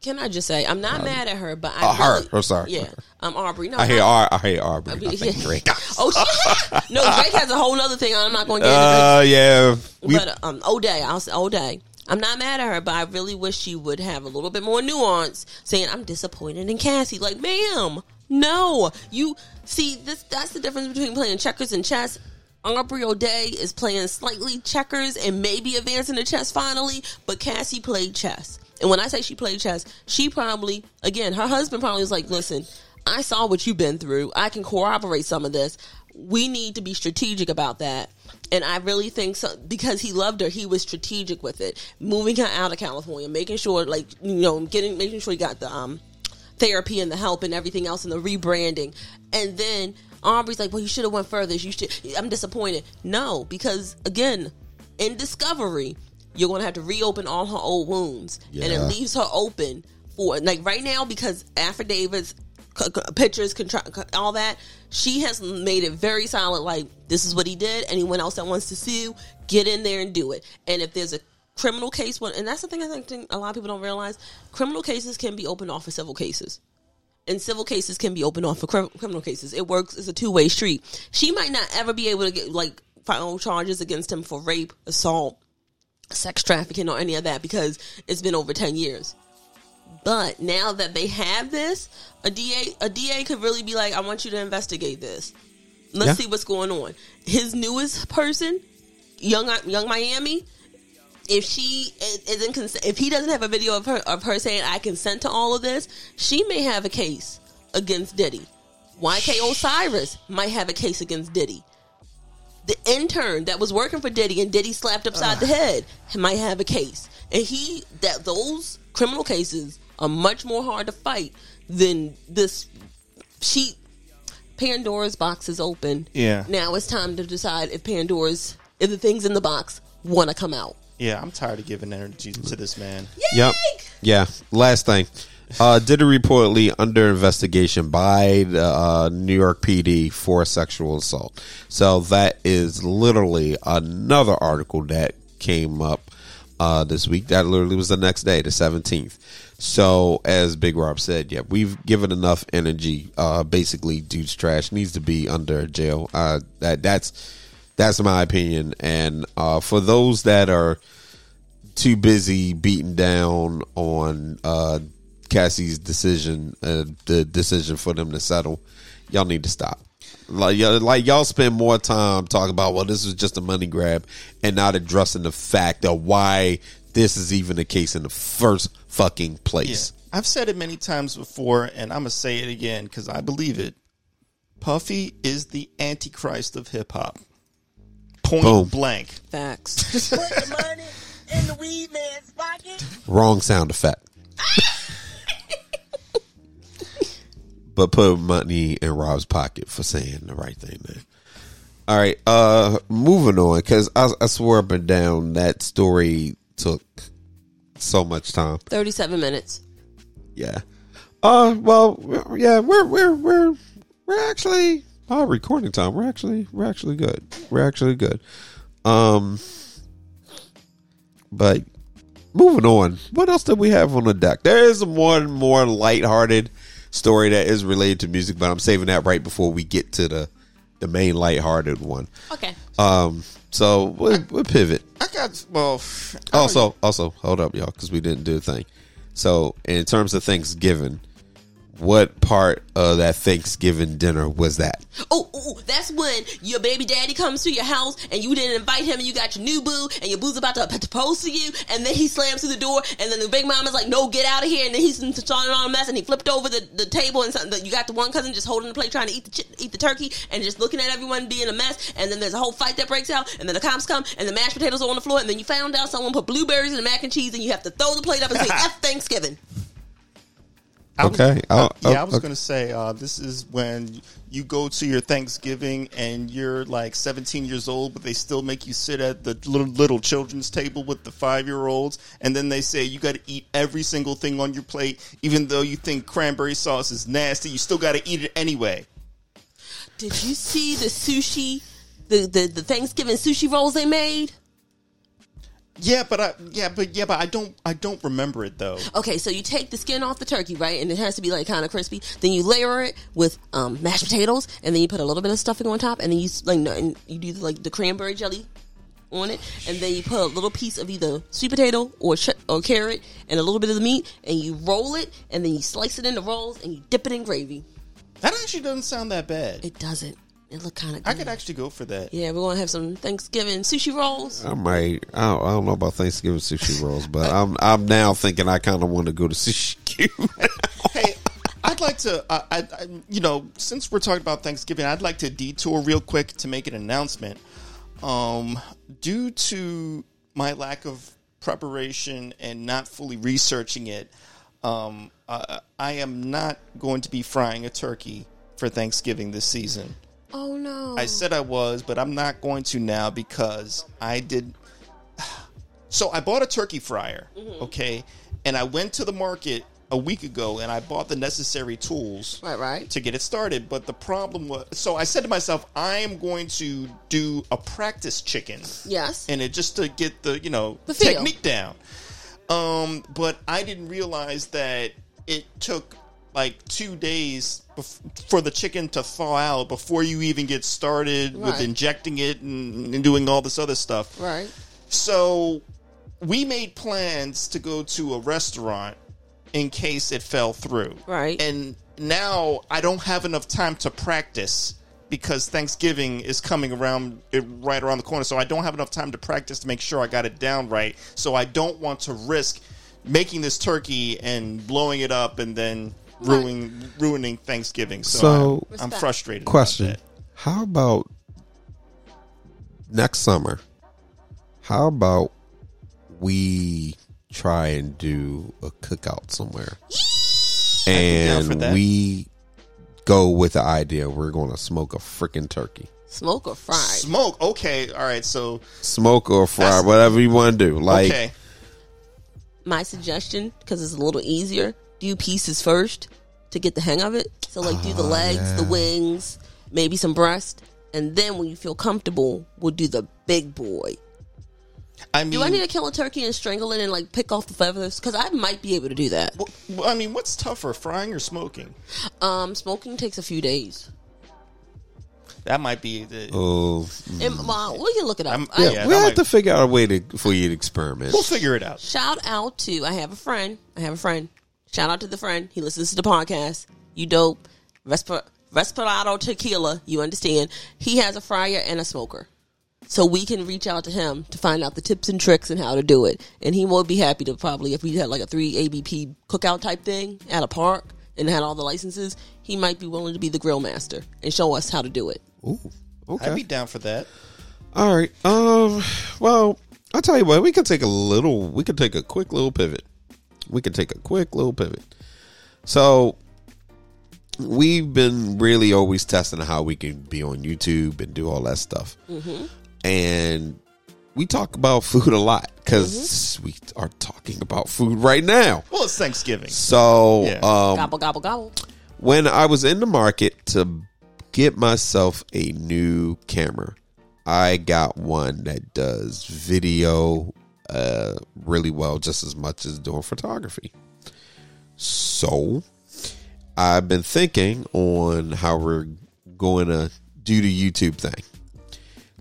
S3: can I just say I'm not mad at her, but I
S4: uh, her. Oh, sorry.
S3: Yeah, um, Aubrey. No,
S4: I
S3: not-
S4: Ar- I hear Aubrey. I
S3: mean,
S4: think
S3: yeah. (laughs)
S4: Drake.
S3: Oh shit! (laughs) No, Drake has a whole other thing. I'm not going to get into.
S4: Uh, yeah. We,
S3: but um, O'Day, I'll say O'Day. I'm not mad at her, but I really wish she would have a little bit more nuance, saying I'm disappointed in Cassie. Like, ma'am, no, you see this. That's the difference between playing checkers and chess. Aubrey O'Day is playing slightly checkers and maybe advancing to chess finally, but Cassie played chess. And when I say she played chess, she probably, again, her husband probably was like, listen, I saw what you've been through. I can corroborate some of this. We need to be strategic about that. And I really think so because he loved her, he was strategic with it. Moving her out of California, making sure like you know, getting making sure he got the um therapy and the help and everything else and the rebranding. And then Aubrey's like, Well, you should have went further. You should I'm disappointed. No, because again, in Discovery, you're gonna have to reopen all her old wounds. And it leaves her open for like right now because affidavits c- c- pictures contra- c- all that she has made it very solid like this is what he did. Anyone else that wants to sue get in there and do it. And if there's a criminal case one and that's the thing i think a lot of people don't realize criminal cases can be opened off for civil cases. And civil cases can be opened off for criminal cases. It works it's a two-way street. She might not ever be able to get like file charges against him for rape assault sex trafficking or any of that because it's been over 10 years but now that they have this, a DA a DA could really be like, I want you to investigate this. Let's
S4: Yeah.
S3: see what's going on. His newest person, young Yung Miami, if she isn't cons- if he doesn't have a video of her of her saying I consent to all of this, she may have a case against Diddy. YK Osiris might have a case against Diddy. The intern that was working for Diddy and Diddy slapped upside the head might have a case. And he that those criminal cases are much more hard to fight than this she Pandora's box is open.
S2: Yeah.
S3: Now it's time to decide if Pandora's if the things in the box want to come out.
S2: Yeah, I'm tired of giving energy to this man.
S4: Yep. Yeah. Last thing. Uh, Diddy reportedly under investigation by the uh, New York PD for sexual assault. So that is literally another article that came up uh, this week. That literally was the next day, the 17th. So as Big Rob said, yeah, we've given enough energy. Uh, basically, dude's trash needs to be under jail. Uh, that that's that's my opinion. And uh, for those that are too busy beating down on uh, Cassie's decision, uh, the decision for them to settle. Y'all need to stop. Like, y'all- like y'all spend more time talking about, well, this is just a money grab, and not addressing the fact of why this is even the case in the first fucking
S2: Yeah.
S4: place.
S2: I've said it many times before, and I'm gonna say it again because I believe it. Puffy is the antichrist of hip hop. Point
S4: Boom.
S2: blank.
S3: Facts.
S5: Put the money in the weed man's pocket.
S4: Wrong sound effect. But put money in Rob's pocket for saying the right thing there. All right, uh, moving on because I, I swear up and down that story took so much time.
S3: Thirty-seven minutes.
S4: Yeah. Uh, well, yeah, we're we're we're we're actually uh, recording time. We're actually we're actually good. We're actually good. Um, but moving on. What else did we have on the deck? There is one more lighthearted story that is related to music, but I'm saving that right before we get to the the main lighthearted one.
S3: Okay.
S4: Um, so we'll, we'll pivot.
S2: I got well. I
S4: Also, also, hold up, y'all, because we didn't do a thing. So, in terms of Thanksgiving, what part of that Thanksgiving dinner was that?
S3: Oh, oh, oh, that's when your baby daddy comes to your house and you didn't invite him and you got your new boo and your boo's about to propose to you and then he slams through the door and then the big mama's like, no, get out of here. And then he's starting on a mess and he flipped over the, the table and something. You got the one cousin just holding the plate trying to eat the, eat the turkey and just looking at everyone being a mess. And then there's a whole fight that breaks out and then the cops come and the mashed potatoes are on the floor and then you found out someone put blueberries in the mac and cheese and you have to throw the plate up and say, (laughs) F Thanksgiving.
S2: I was-
S4: Okay.
S2: uh, yeah, I was
S4: okay.
S2: going to say uh, this is when you go to your Thanksgiving and you're like 17 years old, but they still make you sit at the little little children's table with the five year olds, and then they say you got to eat every single thing on your plate, even though you think cranberry sauce is nasty. You still got to eat it anyway.
S3: Did you see the sushi, the, the, the Thanksgiving sushi rolls they made?
S2: Yeah, but I yeah, but yeah, but I don't I don't remember it though.
S3: Okay, so you take the skin off the turkey, right? And it has to be like kind of crispy. Then you layer it with um, mashed potatoes, and then you put a little bit of stuffing on top, and then you like no, and you do like the cranberry jelly on it, and then you put a little piece of either sweet potato or ch- or carrot and a little bit of the meat, and you roll it, and then you slice it into rolls, and you dip it in gravy.
S2: That actually doesn't sound that bad.
S3: It doesn't. It look kind of.
S2: I could actually go for that.
S3: Yeah, we're gonna have some Thanksgiving sushi rolls.
S4: I might. I don't, I don't know about Thanksgiving sushi rolls, but I'm I'm now thinking I kind of want to go to sushi Q.
S2: hey, I'd like to, uh, I, I, you know, since we're talking about Thanksgiving, I'd like to detour real quick to make an announcement. Um, due to my lack of preparation and not fully researching it, um, uh, I am not going to be frying a turkey for Thanksgiving this season.
S3: Oh no!
S2: I said I was, but I'm not going to now because I did. (sighs) So I bought a turkey fryer, okay, and I went to the market a week ago and I bought the necessary tools
S3: right, right.
S2: to get it started. But the problem was, so I said to myself, I am going to do a practice chicken,
S3: Yes.
S2: and it just to get the you know
S3: The
S2: technique down. Um, but I didn't realize that it took like two days bef- for the chicken to thaw out before you even get started with injecting it and, and doing all this other stuff.
S3: right.
S2: So we made plans to go to a restaurant in case it fell through.
S3: Right.
S2: And now I don't have enough time to practice because Thanksgiving is coming around eh, right around the corner. So I don't have enough time to practice to make sure I got it down right. So I don't want to risk making this turkey and blowing it up and then ruining ruining Thanksgiving. So,
S4: So-
S2: I'm, I'm frustrated.
S4: Question:
S2: that.
S4: How about next summer? How about we try and do a cookout somewhere, and we go with the idea we're going to smoke a freaking turkey,
S3: Smoke or fry?
S2: Smoke. Okay. All right. So
S4: smoke or fry, whatever you want to do. Like,
S2: okay.
S3: my suggestion because it's a little easier do pieces first to get the hang of it so like do the ah, legs the wings maybe some breast and then when you feel comfortable we'll do the big boy
S2: I mean,
S3: do i need to kill a turkey and strangle it and like pick off the feathers because i might be able to do that
S2: wh- wh- I mean, what's tougher, frying or smoking?
S3: um smoking takes a few days
S2: That might be the.
S4: oh, mm.
S3: and, well, we can look it up
S2: I'm-
S3: I-
S2: yeah.
S4: we
S2: that
S4: have
S2: might-
S4: to figure out a way to for you to experiment.
S2: We'll figure it out.
S3: shout out to i have a friend i have a friend shout out to the friend he listens to the podcast you dope Vesper, Vesperado Tequila, you understand. He has a fryer and a smoker. So we can reach out to him to find out the tips and tricks and how to do it. And he will be happy to probably, if we had like a three ABP cookout type thing at a park and had all the licenses, he might be willing to be the grill master and show us how to do it.
S4: Ooh, okay.
S2: I'd be down for that.
S4: All right. Um. Well, I'll tell you what. We could take a little. We could take a quick little pivot. We could take a quick little pivot. So, we've been really always testing how we can be on YouTube and do all that stuff. And we talk about food a lot because we are talking about food right now.
S2: Well, it's Thanksgiving.
S4: So,
S2: Yeah.
S4: um,
S3: Gobble gobble gobble.
S4: when I was in the market to get myself a new camera, I got one that does video uh, really well, just as much as doing photography. So, I've been thinking on how we're going to do the YouTube thing.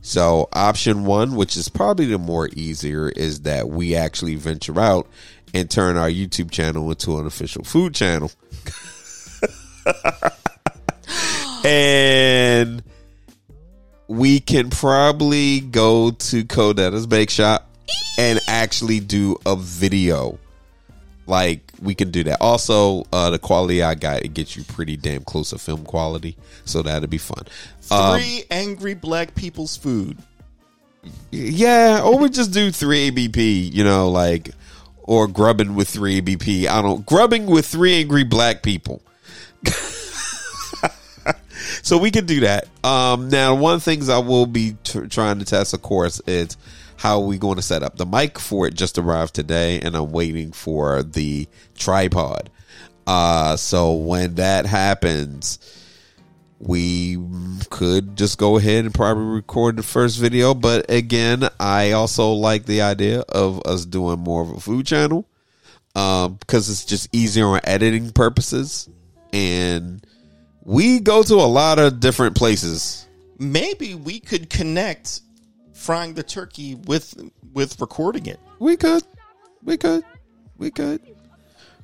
S4: So, option one, which is probably the more easier, is that we actually venture out and turn our YouTube channel into an official food channel. (laughs) and we can probably go to Codetta's Bake Shop and actually do a video. Like we can do that. Also, uh, the quality I got it gets you pretty damn close to film quality, so that'd be fun. Um,
S2: Three angry black people's food.
S4: yeah, or we just do three ABP, you know, like or grubbing with three ABP. I don't grubbing with three angry black people. (laughs) so we can do that. Um, now, one of the things I will be t- trying to test, of course, is how are we going to set up the mic for it. Just arrived today, and I'm waiting for the tripod. Uh, so when that happens, we could just go ahead and probably record the first video. But again, I also like the idea of us doing more of a food channel um, because it's just easier on editing purposes. And we go to a lot of different places.
S2: Maybe we could connect frying the turkey with with recording it,
S4: We could, we could, we could,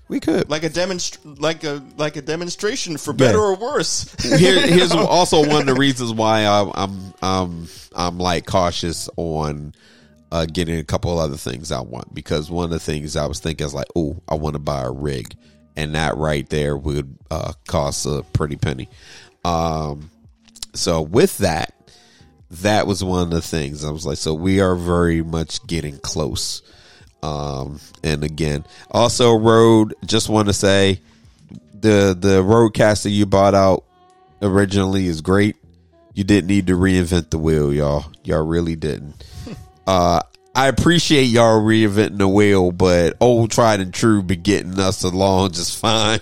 S4: we could.
S2: like a demonst like a like a demonstration for better
S4: Yeah.
S2: or worse. (laughs)
S4: Here, here's (laughs) also one of the reasons why I'm I'm um I'm like cautious on uh, getting a couple other things I want because one of the things I was thinking is like, oh, I want to buy a rig, and that right there would uh, cost a pretty penny. Um, so with that, that was one of the things I was like, so we are very much getting close. Um, and again, also road. Just want to say the the RodeCaster you bought out originally is great. You didn't need to reinvent the wheel, y'all. Y'all really didn't. (laughs) Uh, I appreciate y'all reinventing the wheel, but old tried and true be getting us along just (laughs) fine.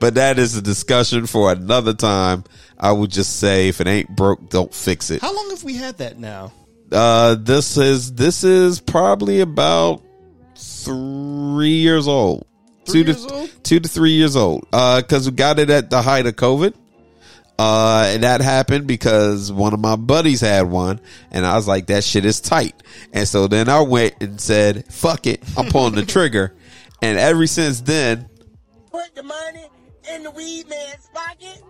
S4: but that is a discussion for another time. I would just say if it ain't broke, don't fix it.
S2: How long have we had that now?
S4: Uh, this is this is probably about three years old.
S2: Three
S4: two
S2: years
S4: to
S2: old?
S4: two to three years old. Uh, because we got it at the height of COVID. Uh, and that happened because one of my buddies had one, and I was like, "That shit is tight." And so then I went and said, "Fuck it, I'm pulling the (laughs) trigger." And ever since then,
S5: Put the money in the weed man's pocket.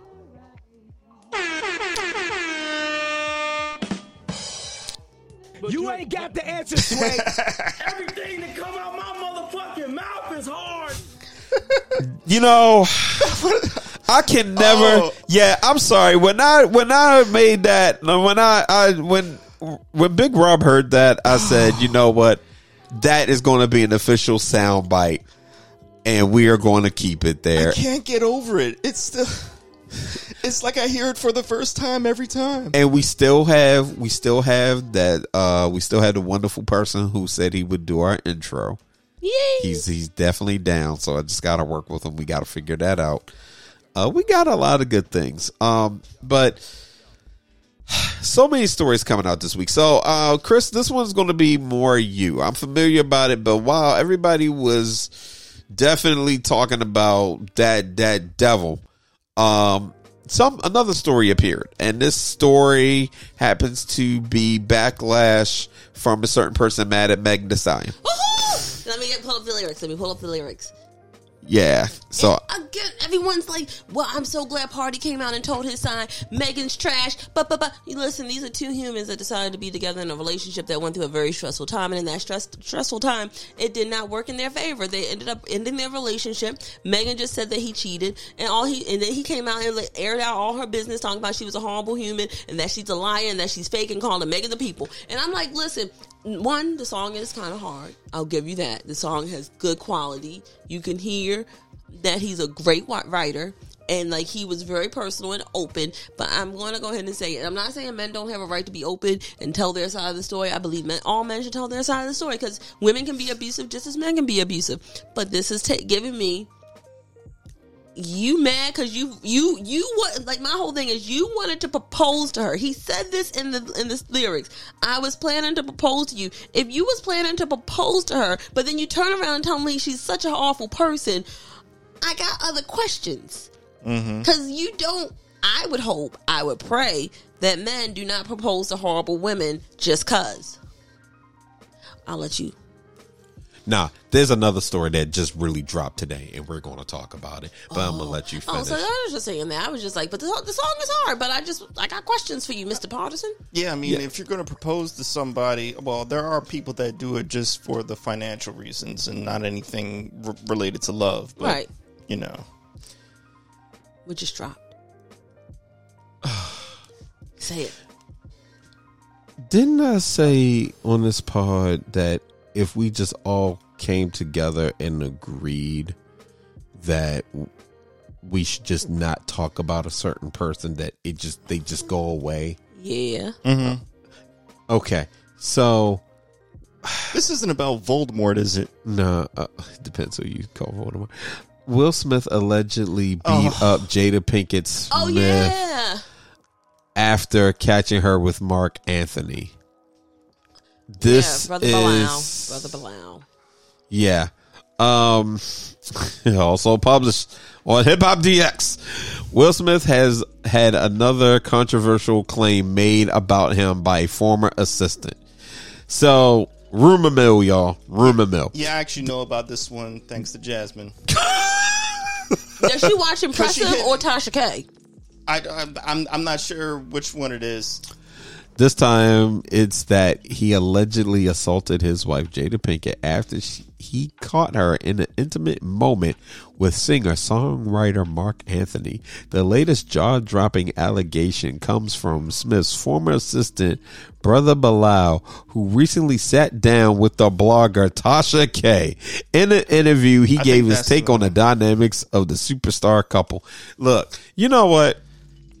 S1: You ain't got the answer, (laughs) Sway. Everything that come out my motherfucking mouth is hard. (laughs)
S4: you know, I can never.
S2: Oh.
S4: Yeah, I'm sorry. When I when I made that, when I I when when Big Rob heard that, I said, (sighs) you know what, that is going to be an official sound bite, and we are going to keep it there.
S2: I can't get over it. It's still. It's like I hear it for the first time every time.
S4: And we still have we still have that uh we still have the wonderful person who said he would do our intro.
S3: Yay!
S4: He's he's definitely down, so I just got to work with him. We got to figure that out. Uh, we got a lot of good things, um, but (sighs) so many stories coming out this week. So, uh, Chris, this one's going to be more you. I'm familiar about it, but while everybody was definitely talking about that that devil, um, some another story appeared, and this story happens to be backlash from a certain person mad at Megan Thee Stallion.
S3: Let me get pull up the lyrics. Let me pull up the lyrics.
S4: Yeah, so
S3: Again, everyone's like, "Well, I'm so glad Pardi came out and told his side. Megan's trash." But but but, you listen. These are two humans that decided to be together in a relationship that went through a very stressful time, and in that stress, stressful time, it did not work in their favor. They ended up ending their relationship. Megan just said that he cheated, and all he and then he came out and aired out all her business, talking about she was a horrible human and that she's a liar and that she's fake and calling Megan the people. And I'm like, listen. One, the song is kind of hard. I'll give you that. The song has good quality. You can hear that he's a great writer. and like he was very personal and open. But I'm going to go ahead and say it. I'm not saying men don't have a right to be open and tell their side of the story. I believe men, all men should tell their side of the story because women can be abusive just as men can be abusive. But this is ta- giving me you mad because you you you what like my whole thing is you wanted to propose to her. He said this in the in the lyrics. I was planning to propose to you. If you was planning to propose to her but then you turn around and tell me she's such an awful person i got other questions. Mm-hmm. Because you don't i would hope i would pray that men do not propose to horrible women just cuz i'll let you
S4: Nah, there's another story that just really dropped today, and we're going to talk about it. But I'm gonna oh. let you finish.
S3: Oh, so I was just saying that. I was just like, but the, the song is hard. But I just, I got questions for you, Mr. Pardison.
S2: Yeah, I mean,
S4: Yeah.
S2: if you're going to propose to somebody, well, there are people that do it just for the financial reasons and not anything r- related to love. But,
S3: Right.
S2: You know,
S3: We just dropped. (sighs) Say it.
S4: Didn't I say on this pod that if we just all came together and agreed that we should just not talk about a certain person, that it just they just go away?
S3: Yeah.
S4: Okay, so
S2: this isn't about Voldemort, is it?
S4: no, uh, it depends who you call Voldemort. Will Smith allegedly beat up Jada Pinkett Smith
S3: Oh yeah.
S4: after catching her with Marc Anthony. This
S3: yeah, brother Bilal.
S4: is
S3: Brother Bilal.
S4: Yeah. Um (laughs) also published on Hip Hop DX. Will Smith has had another controversial claim made about him by a former assistant. So, rumor mill, y'all. Rumor mill.
S2: Yeah, I actually know about this one thanks to Jasmine. (laughs)
S3: Does she watch (laughs)
S2: she
S3: Impressive
S2: hit-
S3: or Tasha K?
S2: I, I, I'm, I'm not sure which one it is.
S4: This time, it's that he allegedly assaulted his wife, Jada Pinkett, after she, he caught her in an intimate moment with singer songwriter Marc Anthony. The latest jaw dropping allegation comes from Smith's former assistant, Brother Bilal, who recently sat down with the blogger Tasha K. In an interview, he
S2: I
S4: gave his take on the dynamics of the superstar couple. Look, you know what?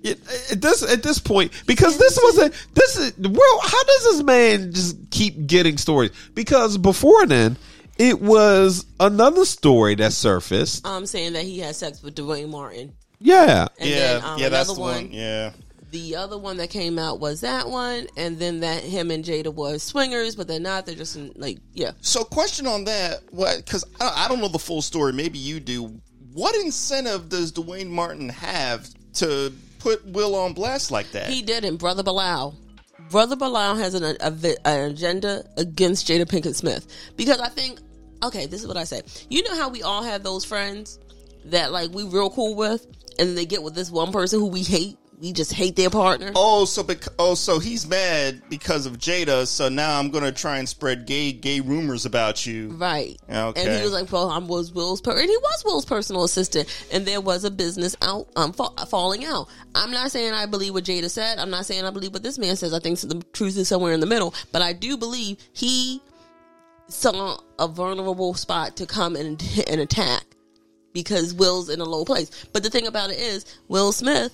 S4: It, at this at this point, because this wasn't this is well, how does this man just keep getting stories? Because before then, it was another story that surfaced.
S3: I'm saying that he had sex with Duane Martin.
S4: Yeah,
S3: And
S2: yeah,
S3: then, um,
S2: yeah, that's
S3: another
S2: the one. Yeah.
S3: The other one that came out was that one, and then that him and Jada was swingers, but they're not. They're just in, like, yeah.
S2: So, question on that: What? Because I, I don't know the full story. Maybe you do. What incentive does Duane Martin have to put Will on blast like that?
S3: He didn't, Brother Bilal. Brother Bilal has an, a, an agenda against Jada Pinkett Smith because I think, okay, this is what I say. You know how we all have those friends that like we real cool with, and they get with this one person who we hate. We just hate their partner.
S2: Oh, so bec- oh, so he's mad because of Jada. So now I'm gonna try and spread gay gay rumors about you.
S3: Right.
S2: Okay.
S3: And he was like, "Well, I was Will's, per-, and he was Will's personal assistant, and there was a business out, um, fa- falling out. I'm not saying I believe what Jada said. I'm not saying I believe what this man says. I think the truth is somewhere in the middle. But I do believe he saw a vulnerable spot to come and and attack because Will's in a low place. But the thing about it is, Will Smith.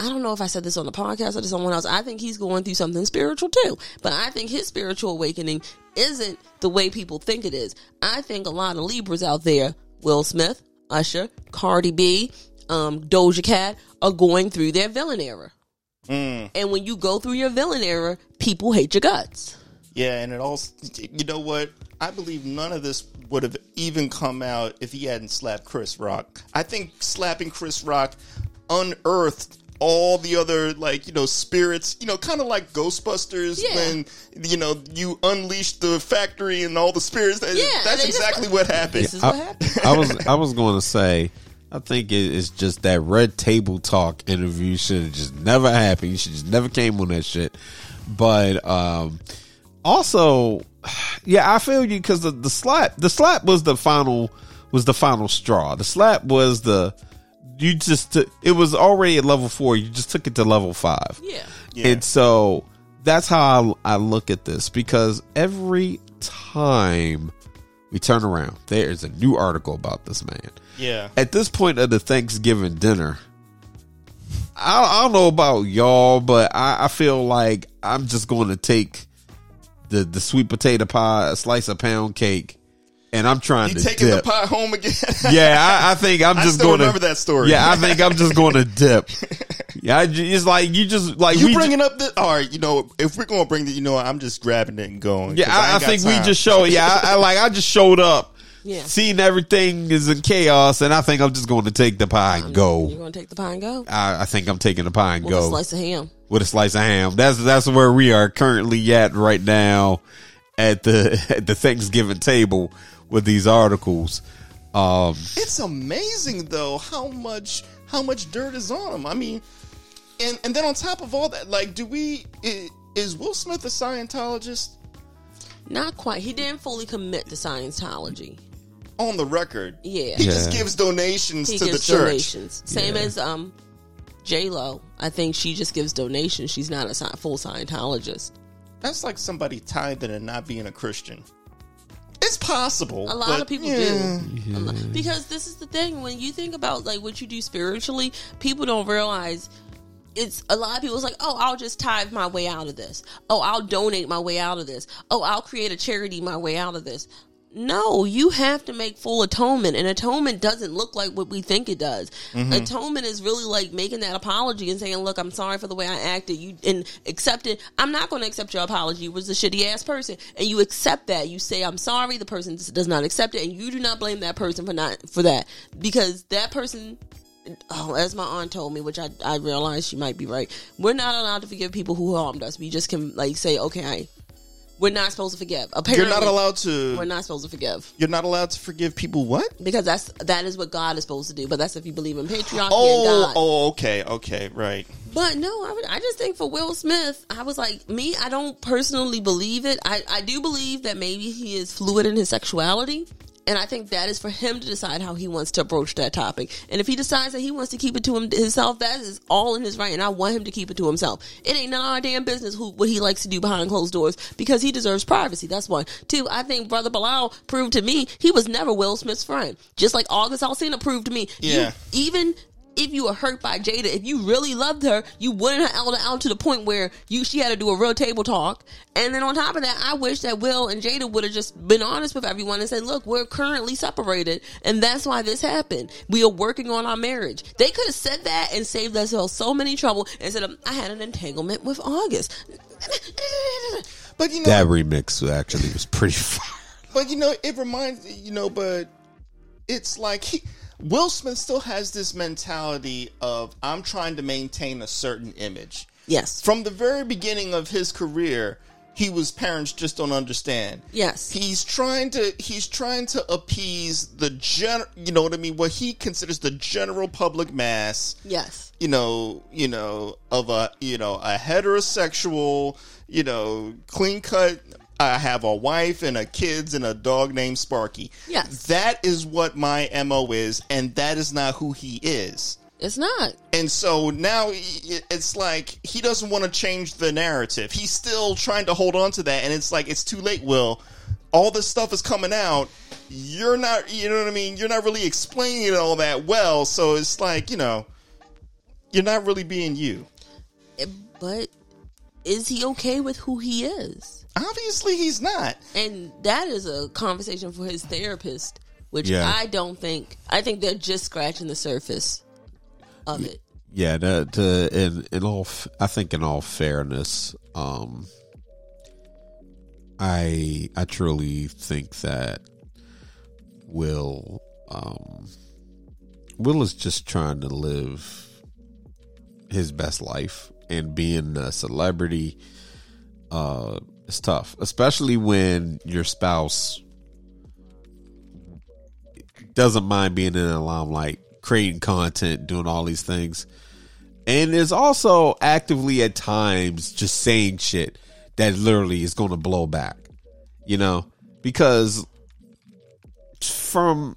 S3: I don't know if I said this on the podcast or to someone else. I think he's going through something spiritual too. But I think his spiritual awakening isn't the way people think it is. I think a lot of Libras out there, Will Smith, Usher, Cardi B, um, Doja Cat, are going through their villain era. And when you go through your villain era, people hate your guts.
S2: Yeah, and it all, you know what? I believe none of this would have even come out if he hadn't slapped Chris Rock. I think slapping Chris Rock unearthed all the other like you know spirits you know kind of like ghostbusters
S3: Yeah.
S2: when you know you unleash the factory and all the spirits that,
S3: Yeah,
S2: that's
S3: they just-
S2: exactly what happened
S3: This is what happened.
S4: I was I was going to say. I think it is just that red table talk interview should have just never happened. You should just never came on that shit. But um also, yeah, I feel you because the, the slap the slap was the final was the final straw. The slap was the you just took, it was already at level four. You just took it to level five.
S3: Yeah.
S2: Yeah.
S4: And so that's how I, I look at this because every time We turn around. There is a new article about this man.
S2: Yeah.
S4: At this point of the Thanksgiving dinner, I, I don't know about y'all, but I, I feel like I'm just going to take the the sweet potato pie, a slice of pound cake, and I'm trying
S2: You
S4: to
S2: taking
S4: dip.
S2: the pot home again? (laughs)
S4: Yeah, I, I think I'm just going to
S2: remember that story.
S4: Yeah, I think I'm just going (laughs) to dip. Yeah, it's like you just like
S2: You
S4: we ju-
S2: bringing up the all right? You know, if we're gonna bring the, you know, I'm just grabbing it and going.
S4: Yeah, I, I,
S2: ain't got
S4: think we just showed. Yeah, I, I like I just showed up,
S3: Yeah.
S4: seeing everything is in chaos, and I think I'm just going to take the pie and go.
S3: You're gonna take the pie and go
S4: I, I think I'm taking the pie and
S3: with a
S4: go
S3: slice of ham.
S4: with a slice of ham. That's that's where we are currently at right now at the (laughs) at the Thanksgiving table with these articles. Um,
S2: It's amazing though how much how much dirt is on him. I mean, and and then on top of all that, like, do we is Will Smith a Scientologist
S3: Not quite. He didn't fully commit to Scientology.
S2: on the record?
S3: Yeah.
S2: He just gives donations
S3: He
S2: to the church.
S3: donations. Same as um J Lo. I think she just gives donations. She's not a full Scientologist.
S2: That's like somebody tithing and not being a Christian. It's possible.
S3: A lot
S2: but,
S3: of people
S2: yeah.
S3: do. Because this is the thing when you think about like what you do spiritually, people don't realize it's a lot of people's like, oh, I'll just tithe my way out of this. Oh, I'll donate my way out of this. Oh, I'll create a charity my way out of this. No, you have to make full atonement, and atonement doesn't look like what we think it does. Mm-hmm. Atonement is really like making that apology and saying, "Look, I'm sorry for the way I acted." You and accept it. I'm not going to accept your apology. You was a shitty ass person, and you accept that. You say, "I'm sorry." The person does not accept it, and you do not blame that person for not for that because that person oh, as my aunt told me, which I, I realized she might be right. We're not allowed to forgive people who harmed us. We just can like say, okay, I, we're not supposed to forgive. Apparently,
S2: You're not allowed to.
S3: We're not supposed to forgive
S2: You're not allowed to forgive people. What?
S3: because that's that is what God is supposed to do. But that's if you believe in patriarchy and
S2: Oh,
S3: God.
S2: oh, okay, okay, right.
S3: But no, I, would, I just think for Will Smith, I was like, me, I don't personally believe it. I, I do believe that maybe he is fluid in his sexuality. And I think that is for him to decide how he wants to approach that topic. And if he decides that he wants to keep it to him, himself, that is all in his right. And I want him to keep it to himself. It ain't none of our damn business who, what he likes to do behind closed doors because he deserves privacy. That's one. Two, I think Brother Bilal proved to me he was never Will Smith's friend. Just like August Alsina proved to me. You-
S2: Yeah.
S3: even if you were hurt by Jada, if you really loved her, you wouldn't have held her out to the point where you she had to do a red table talk. And then on top of that, I wish that Will and Jada would have just been honest with everyone and said, "Look, we're currently separated, and that's why this happened. We are working on our marriage." They could have said that and saved themselves so many trouble instead of um, I had an entanglement with August. (laughs)
S2: But you know,
S4: that remix actually was pretty fire. (laughs)
S2: But you know, it reminds me, you know, but it's like he, Will Smith still has this mentality of I'm trying to maintain a certain image.
S3: yes,
S2: From the very beginning of his career, he was parents just don't understand.
S3: yes,
S2: He's trying to he's trying to appease the gen you know what I mean, what he considers the general public mass
S3: yes,
S2: you know, you know, of a you know a heterosexual, you know, clean cut. I have a wife and a kids and a dog named Sparky.
S3: Yes.
S2: that is what my mo is, and that is not who he is.
S3: it's not.
S2: And so now it's like he doesn't want to change the narrative. He's still trying to hold on to that, and it's like it's too late. Will all this stuff is coming out? You're not, you know what I mean? You're not really explaining it all that well. So it's like you know, you're not really being you.
S3: But is he okay with who he is?
S2: Obviously, he's not.
S3: And that is a conversation for his therapist, which
S4: Yeah.
S3: I don't think. I think they're just scratching the surface of it.
S4: Yeah, the, in in all, I think in all fairness, um, I I truly think that Will, um, Will is just trying to live his best life, and being a celebrity, uh, it's tough, especially when your spouse doesn't mind being in the limelight, creating content, doing all these things, and is also actively at times just saying shit that literally is going to blow back, you know, because from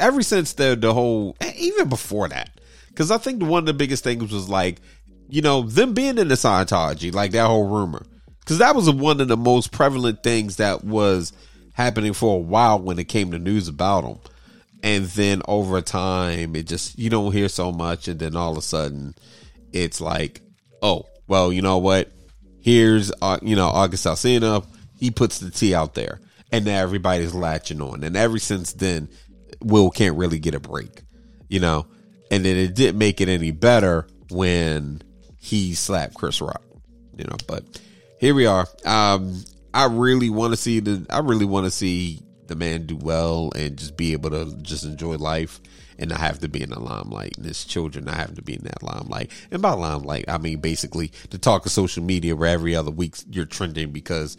S4: ever since the the whole even before that, because I think one of the biggest things was like, you know, them being in the Scientology, like that whole rumor, because that was one of the most prevalent things that was happening for a while when it came to news about him. And then over time, it just, you don't hear so much. And then all of a sudden, it's like, oh, well, you know what? Here's, uh, you know, August Alsina. He puts the T out there. And now everybody's latching on. And ever since then, Will can't really get a break, you know? And then it didn't make it any better when he slapped Chris Rock, you know? But here we are. Um, I really want to see the, I really want to see the man do well and just be able to just enjoy life and not have to be in the limelight and his children not having to be in that limelight. And by limelight, I mean basically the talk of social media where every other week you're trending because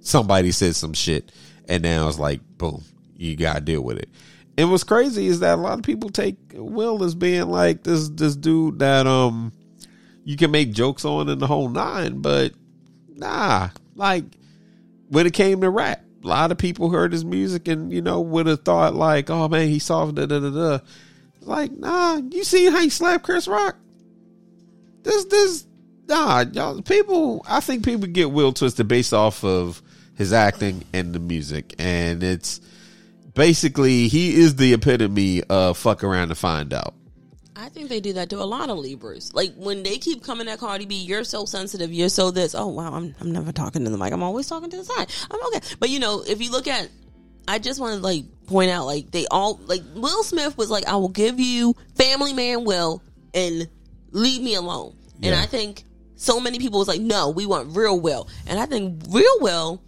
S4: somebody said some shit and now it's like, boom, you gotta deal with it. And what's crazy is that a lot of people take Will as being like this this dude that um you can make jokes on in the whole nine, but nah, like when it came to rap, a lot of people heard his music and you know would have thought like, oh man, he soft da da da da. Like, nah, you see how he slapped Chris Rock? This this nah, y'all people. I think people get Will twisted based off of his acting and the music, and it's basically he is the epitome of fuck around to find out.
S3: I think they do that to a lot of Libras. Like when they keep coming at Cardi B, you're so sensitive, you're so this. Oh wow, I'm I'm never talking to the mic. I'm always talking to the side. I'm okay. But you know, if you look at I just want to like point out like they all like Will Smith was like, I will give you Family Man Will and leave me alone. And I think so many people was like, no, we want real Will. And I think real Will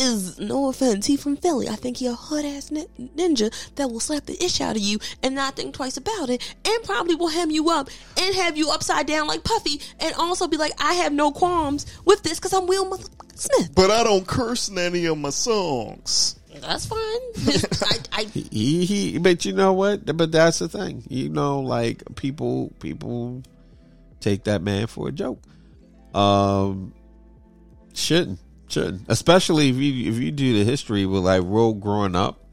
S3: is no offense, he from Philly. I think he a hood ass nin- ninja that will slap the ish out of you and not think twice about it, and probably will hem you up and have you upside down like Puffy, and also be like, I have no qualms with this because I'm Will motherfucking Smith.
S2: But I don't curse in any of my songs.
S3: That's fine. I, I, (laughs)
S4: He he, but you know what? But that's the thing. You know, like people people take that man for a joke. Um, shouldn't shouldn't, especially if you if you do the history with like Will growing up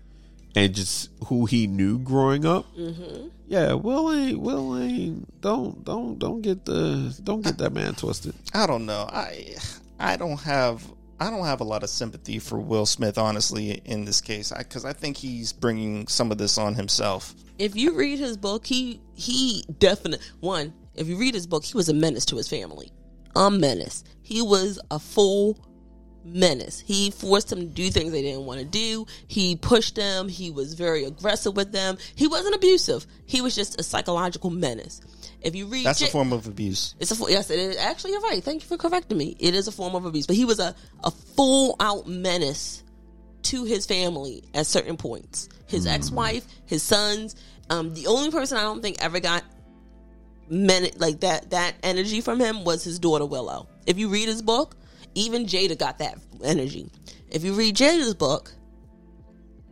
S4: and just who he knew growing up. Mm-hmm. Yeah, Will ain't Will ain't. Don't don't don't get the don't get that man twisted.
S2: I don't know. I I don't have I don't have a lot of sympathy for Will Smith, honestly, in this case, because I, think he's bringing some of this on himself.
S3: if you read his book, he he definitely one. If you read his book, he was a menace to his family. A menace. He was a full menace. He forced them to do things they didn't want to do. He pushed them. He was very aggressive with them. He wasn't abusive. He was just a psychological menace. If you read,
S2: That's a
S3: Ja-
S2: form of abuse.
S3: it's a yes. It is actually you're right. Thank you for correcting me. It is a form of abuse, but he was a a full out menace to his family at certain points. His ex wife, his sons. Um, the only person I don't think ever got men like that that energy from him was his daughter Willow. If you read his book, even Jada got that energy. If you read Jada's book,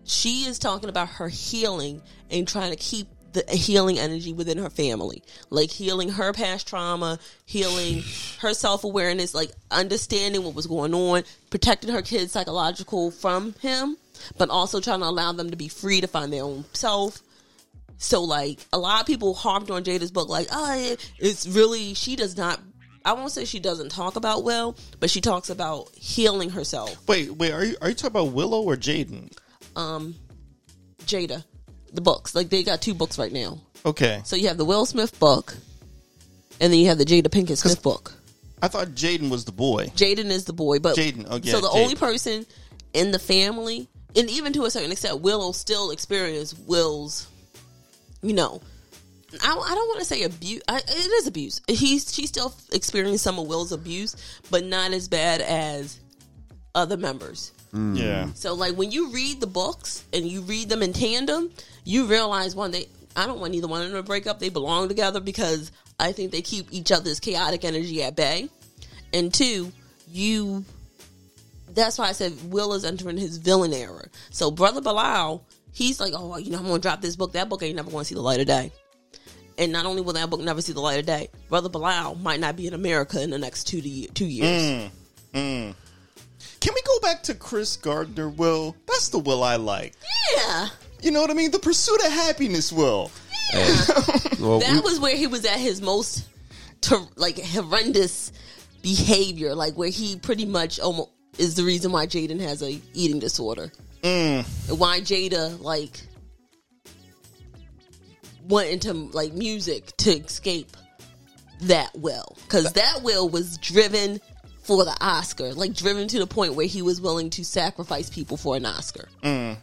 S3: she is talking about her healing and trying to keep the healing energy within her family like healing her past trauma healing her self-awareness like understanding what was going on protecting her kids psychological from him but also trying to allow them to be free to find their own self so like a lot of people harped on Jada's book, like, oh, it's really she does not. I won't say she doesn't talk about Will, but she talks about healing herself.
S2: Wait, wait, are you are you talking about Willow or Jaden?
S3: Um, Jada, the books, like they got two books right now.
S2: Okay,
S3: So you have the Will Smith book, and then you have the Jada Pinkett Smith book.
S2: I thought Jaden was the boy.
S3: Jaden is the boy, but
S2: Jaden, oh, yeah,
S3: so the
S2: Jaden.
S3: only person in the family, and even to a certain extent, Willow still experience Will's, you know, I, I don't want to say abuse. I, it is abuse. He's she still experienced some of Will's abuse, but not as bad as other members. Mm.
S2: Yeah,
S3: So like when you read the books and you read them in tandem, you realize one they I don't want either one of them to break up. They belong together because I think they keep each other's chaotic energy at bay. And two, you that's why I said Will is entering his villain era. So brother Bilal, he's like, Oh, you know, I'm gonna drop this book. That book ain't never gonna see the light of day. And not only will that book never see the light of day, Brother Bilal might not be in America in the next two to ye- two years.
S2: can we go back to Chris Gardner? Will that's the Will I like.
S3: Yeah.
S2: You know what I mean? The pursuit of happiness. Will. (laughs)
S4: Well,
S3: that
S4: we-
S3: was where he was at his most ter- like horrendous behavior like where he pretty much almost is the reason why Jaden has a eating disorder.
S2: Mm.
S3: And why Jada like went into like music to escape that will because that will was driven for the Oscar, like driven to the point where he was willing to sacrifice people for an Oscar. Mm.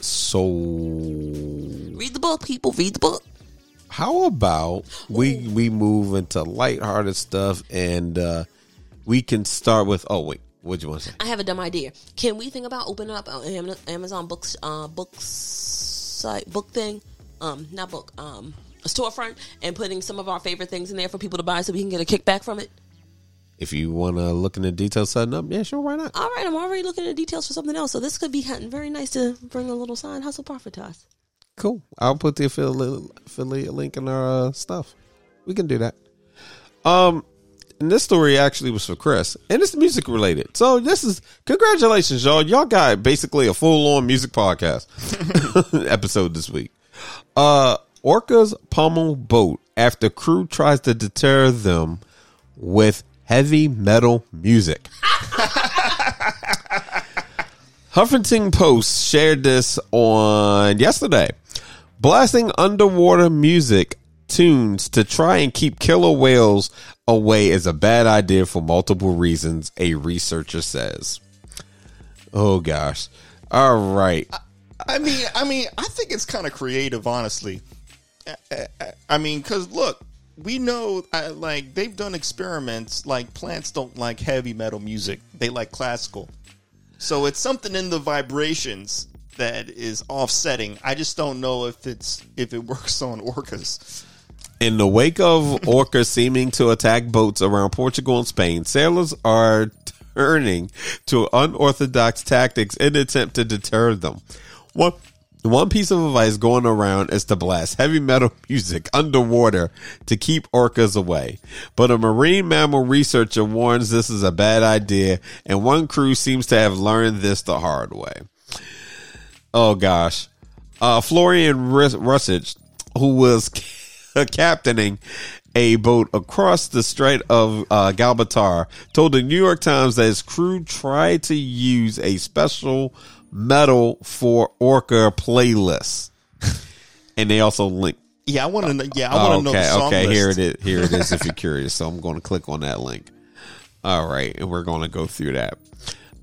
S4: So
S3: Read the book, people. Read the book.
S4: how about we we move into lighthearted stuff and uh we can start with oh wait, what you want to say?
S3: I have a dumb idea. Can we think about opening up an Amazon books uh books site book thing? Um, not book. Um, a storefront and putting some of our favorite things in there for people to buy so we can get a kickback from it.
S4: If you want to look into details setting up, yeah, sure, why not?
S3: All right, I'm already looking at details for something else, so this could be very nice to bring a little side hustle profit to us.
S4: Cool. I'll put the affiliate, affiliate link in our uh, stuff. We can do that. Um, and this story actually was for Chris, and it's music related. So this is congratulations, y'all. Y'all got basically a full on music podcast (laughs) (laughs) episode this week. Uh, orcas pummel boat after crew tries to deter them with heavy metal music. (laughs) Huffington Post shared this on yesterday. Blasting underwater music tunes to try and keep killer whales away is a bad idea for multiple reasons, a researcher says. Oh gosh. All right. (laughs)
S2: I mean, I mean, I think it's kind of creative, honestly. I- mean, because look, we know, like they've done experiments. Like plants don't like heavy metal music; they like classical. So it's something in the vibrations that is offsetting. I just don't know if it's if it (laughs) works on orcas.
S4: In the wake of orcas seeming to attack boats around Portugal and Spain, sailors are turning to unorthodox tactics in attempt to deter them. One, one piece of advice going around is to blast heavy metal (laughs) music underwater to keep orcas away. But a marine mammal researcher warns this is a bad idea, and one crew seems to have learned this the hard way. Oh gosh. Uh, Florian Russich, who was (laughs) captaining a boat across the Strait of uh, Gibraltar, told the New York Times that his crew tried to use a special metal for orca playlist. (laughs) and they also link.
S2: Yeah, I want to. know Yeah, I want to
S4: Oh,
S2: know
S4: okay,
S2: the song
S4: okay.
S2: list.
S4: Here it is. Here it is. if you're (laughs) curious, so I'm going to click on that link. All right, and we're going to go through that.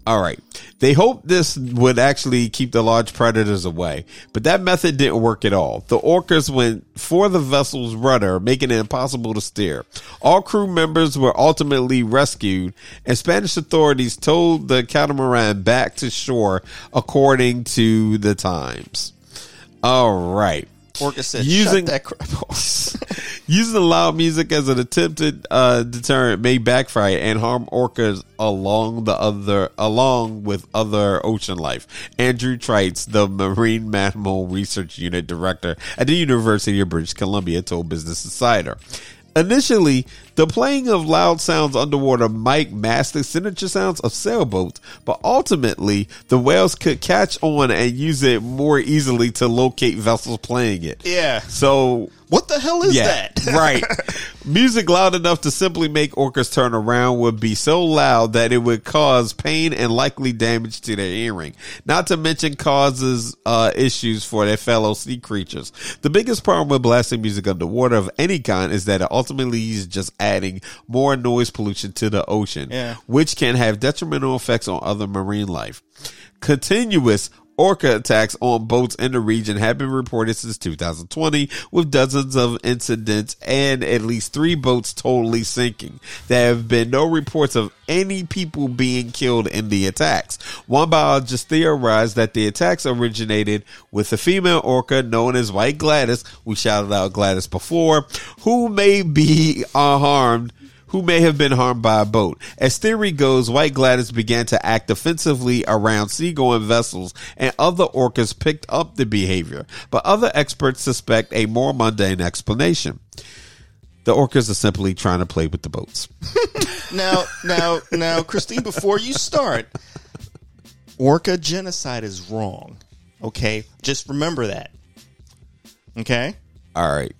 S4: All right. They hoped this would actually keep the large predators away, but that method didn't work at all. The orcas went for the vessel's rudder, making it impossible to steer. All crew members were ultimately rescued, and Spanish authorities towed the catamaran back to shore, according to the Times. All right.
S2: Orca said,
S4: Using-
S2: "Shut that crap (laughs) off." (laughs)
S4: Using loud music as an attempted uh, deterrent may backfire and harm orcas along the other along with other ocean life. Andrew Trites, the Marine Mammal Research Unit director at the University of British Columbia, told Business Insider. Initially, the playing of loud sounds underwater might mask the signature sounds of sailboats, but ultimately, the whales could catch on and use it more easily to locate vessels playing it.
S2: Yeah.
S4: So
S2: What the hell is
S4: yeah,
S2: that? (laughs)
S4: right. Music loud enough to simply make orcas turn around would be so loud that it would cause pain and likely damage to their hearing. Not to mention causes uh, issues for their fellow sea creatures. The biggest problem with blasting music underwater of any kind is that it ultimately is just adding more noise pollution to the ocean,
S2: Yeah.
S4: which can have detrimental effects on other marine life. Continuous Orca attacks on boats in the region have been reported since 2020, with dozens of incidents and at least three boats totally sinking. There have been no reports of any people being killed in the attacks. One biologist theorized that the attacks originated with a female orca known as White Gladys. We shouted out Gladys before, who may be uh, harmed who may have been harmed by a boat. As theory goes, White Gladys began to act offensively around seagoing vessels and other orcas picked up the behavior, but other experts suspect a more mundane explanation. The orcas are simply trying to play with the boats. (laughs)
S2: now, now, now, Christine, before you start, orca genocide is wrong. Okay, just remember that. Okay.
S4: All right.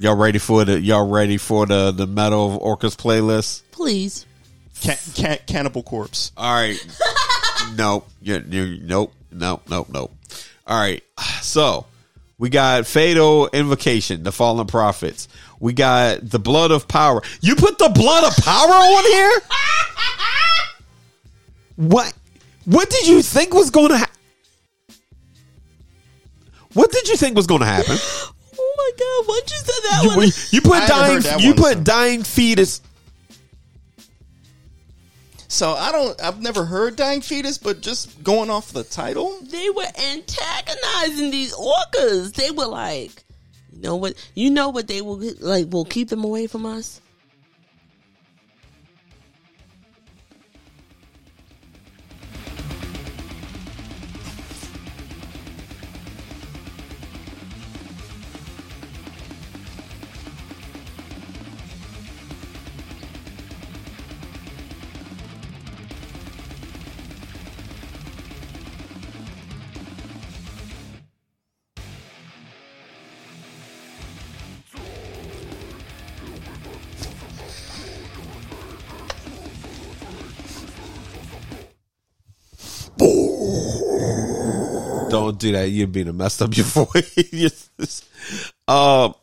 S4: Y'all ready for the y'all ready for the the Metal of Orcas playlist?
S3: Please.
S2: Can, can, Cannibal Corpse.
S4: All right. (laughs) nope. You're, you're, nope. Nope. Nope. Nope. All right. So we got Fatal Invocation, the Fallen Prophets. We got the Blood of Power. You put the Blood of Power on here? What? What did you think was going to happen? What did you think was going to happen? (laughs)
S3: My god! Once you said that
S4: You,
S3: one,
S4: you
S2: I
S4: put
S2: haven't
S4: dying.
S2: heard that
S4: You
S2: one,
S4: put
S2: so.
S4: dying fetus.
S2: So I don't. I've never heard Dying Fetus, but just going off the title,
S3: they were antagonizing these orcas. They were like, you know what? You know what they will like? Will keep them away from us.
S4: Don't do that. You're being a messed up your (laughs) voice. um,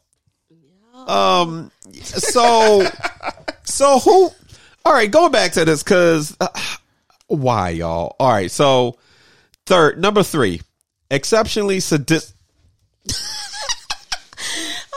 S4: um. So, so who? All right, going back to this because uh, why y'all? All right, so third, number three, exceptionally sadistic. (laughs)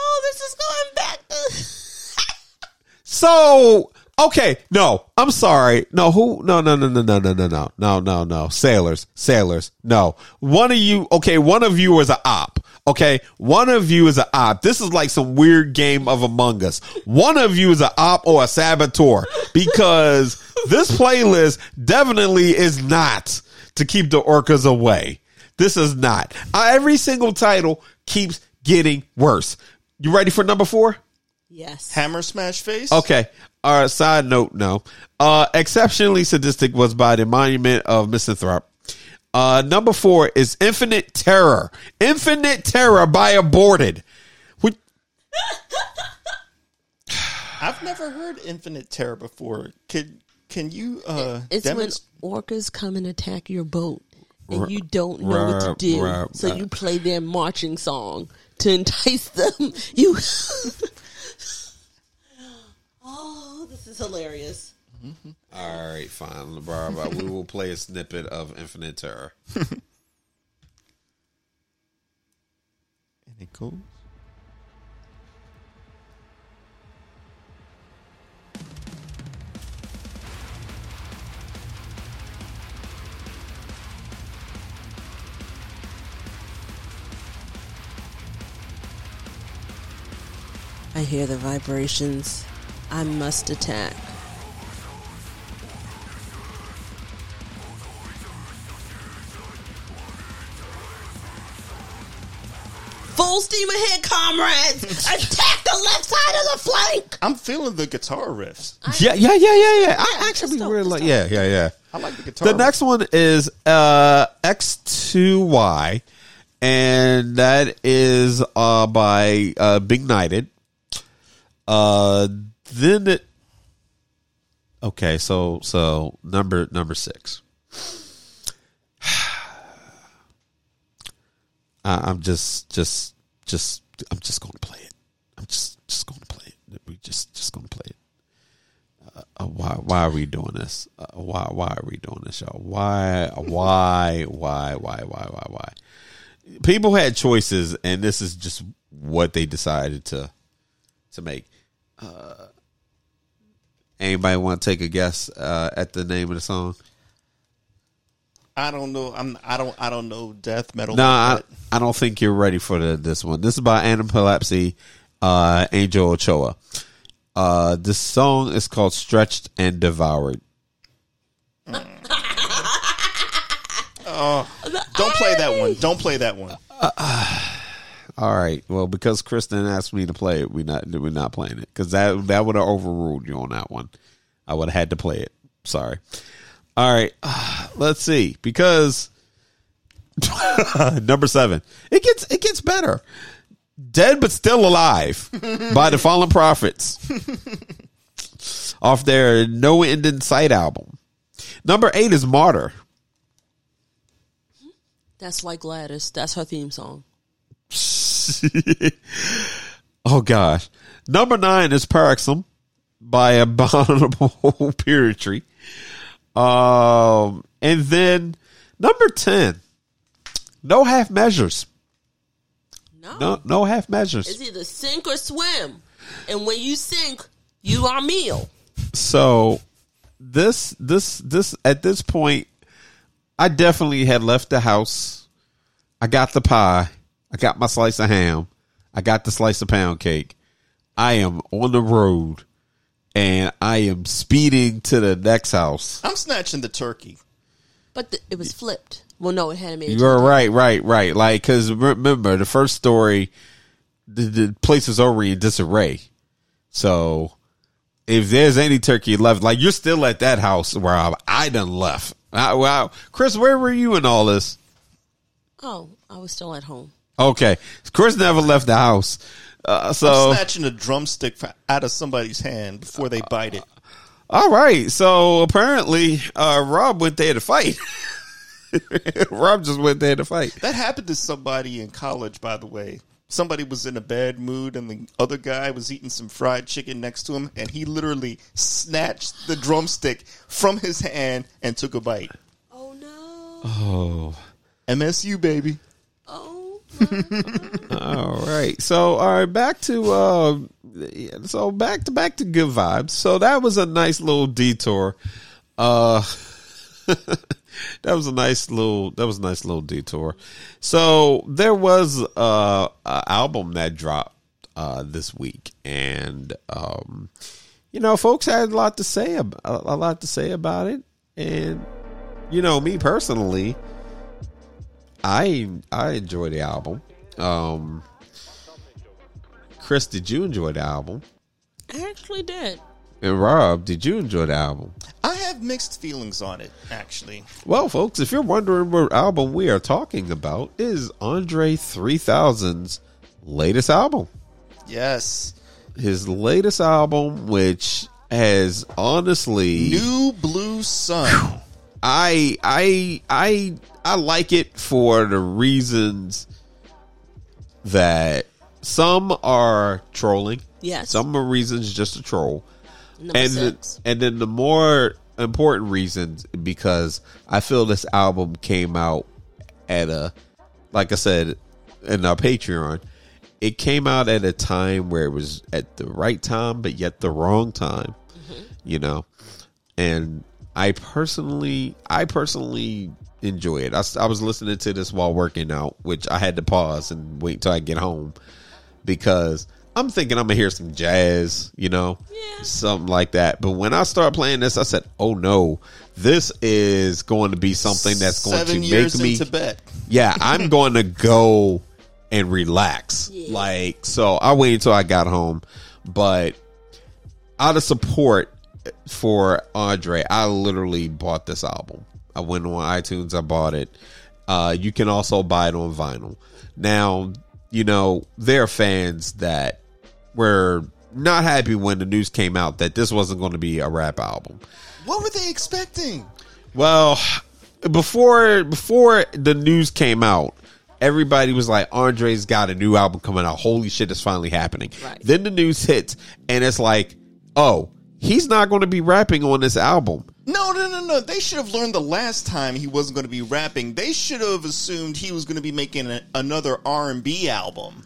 S3: Oh, this is going back to. (laughs)
S4: So okay, no, I'm sorry. No, who? No, no, no, no, no, no, no, no, no, no, no. Sailors, sailors. No, one of you. Okay, one of you is a op. Okay, one of you is a op. This is like some weird game of Among Us. One of you is a op or a saboteur because this playlist definitely is not to keep the orcas away. This is not. Uh, every single title keeps getting worse. You ready for number four?
S3: Yes.
S2: Hammer Smash Face.
S4: Okay. All right. Side note, no. Uh, exceptionally sadistic was by the monument of Misanthrope. Uh, number four is Infinite Terror. Infinite Terror by Aborted. Which, (laughs)
S2: I've never heard Infinite Terror before. Can can you uh
S3: It's when orcas come and attack your boat, and you don't know what to do.
S4: right,
S3: so
S4: right.
S3: you play their marching song to entice (laughs) them. You. (laughs) is hilarious. Mm-hmm.
S4: all right, fine. LeBron, we will play a snippet of Infinite Terror.
S2: And it goes.
S3: I hear the vibrations. I must attack. Full steam ahead, comrades! (laughs) attack the left side of the flank!
S2: I'm feeling the guitar riffs.
S4: Yeah, yeah, yeah, yeah, yeah. I actually
S3: it's dope,
S4: really like. Yeah, yeah, yeah.
S2: I like the guitar.
S4: The next one is uh, X2Y, and that is uh, by uh, Benighted. Uh, then it. Okay, so so number number six. (sighs) I, I'm just just just I'm just going to play it. I'm just just going to play it. We just just going to play it. Uh, why why are we doing this? Uh, why why are we doing this, y'all? Why why (laughs) why why why why why? People had choices, and this is just what they decided to to make. Uh, anybody want to take a guess uh, at the name of the song?
S2: I don't know. I'm. I don't. I don't know death metal.
S4: No, I, I don't think you're ready for the, this one. This is by Anapolepsy, uh, Angel Ochoa. Uh, this song is called "Stretched and Devoured." (laughs)
S2: don't play that one. Don't play that one.
S4: All right. Well, because Kristen asked me to play it, we not we're not playing it because that that would have overruled you on that one. I would have had to play it. Sorry. All right. (sighs) let's see because (laughs) number seven. It gets it gets better. Dead but still alive (laughs) by the Fallen Prophets. off their No End in Sight album. Number eight is Martyr.
S3: That's like Gladys. That's her theme song. (laughs)
S4: oh gosh. Number nine is Paroxysm by (laughs) Abominable Purity. Um, and then number ten, no half measures.
S3: No.
S4: No, no half measures.
S3: It's either sink or swim. And when you sink, you are meal.
S4: So this this this at this point, I definitely had left the house. I got the pie. I got my slice of ham. I got the slice of pound cake. I am on the road and I am speeding to the next house.
S2: I'm snatching the turkey.
S3: But the, it was flipped. Well, no, it had made.
S4: You're right, right, right. Like, cause remember the first story, the, the place was already in disarray. So if there's any turkey left, like you're still at that house where I, I done left. I, wow. Chris, where were you in all this?
S3: Oh, I was still at home.
S4: Okay. Chris never left the house. Uh, so,
S2: I'm snatching a drumstick fr- out of somebody's hand before they bite it.
S4: all right. So apparently, uh, Rob went there to fight. (laughs) Rob just went there to fight.
S2: That happened to somebody in college, by the way. Somebody was in a bad mood, and the other guy was eating some fried chicken next to him, and he literally snatched the drumstick from his hand and took a bite.
S3: Oh no!
S4: Oh.
S2: MSU, baby. (laughs)
S4: All right. So all right, back to uh so back to back to good vibes. So that was a nice little detour. Uh (laughs) that was a nice little that was a nice little detour. So there was uh an album that dropped uh this week and um you know folks had a lot to say a a lot to say about it and you know me personally I I enjoy the album. Um Chris, did you enjoy the album?
S3: I actually did.
S4: And Rob, did you enjoy the album?
S2: I have mixed feelings on it, actually.
S4: Well, folks, if you're wondering what album we are talking about, it is Andre 3000's latest album.
S2: Yes.
S4: His latest album, which has honestly
S2: New Blue Sun.
S4: I I I I like it for the reasons that some are trolling.
S3: Yes.
S4: Some are reasons just to troll.
S3: Number
S4: and
S3: six.
S4: The, and then the more important reasons because I feel this album came out at a like I said in our Patreon, it came out at a time where it was at the right time but yet the wrong time. Mm-hmm. You know. And I personally I personally enjoy it. I was listening to this while working out, which I had to pause and wait till I get home because I'm thinking I'm gonna hear some jazz, you know,
S3: Yeah.
S4: something like that. But when I started playing this, I said, "Oh no, this is going to be something that's going
S2: Seven
S4: to
S2: years
S4: make me."
S2: Tibet.
S4: yeah, (laughs) I'm going to go and relax.
S3: Yeah.
S4: Like, so I waited until I got home, but out of support for Andre, I literally bought this album. I went on iTunes, I bought it. Uh, you can also buy it on vinyl. Now, you know, there are fans that were not happy when the news came out that this wasn't going to be a rap album.
S2: What were they expecting?
S4: Well, before before the news came out, everybody was like, "Andre's got a new album coming out. Holy shit, it's finally happening!"
S3: Right.
S4: Then the news hits, and it's like, "Oh, he's not going to be rapping on this album."
S2: No, no, no, no. They should have learned the last time he wasn't going to be rapping. They should have assumed he was going to be making a, another R and B album.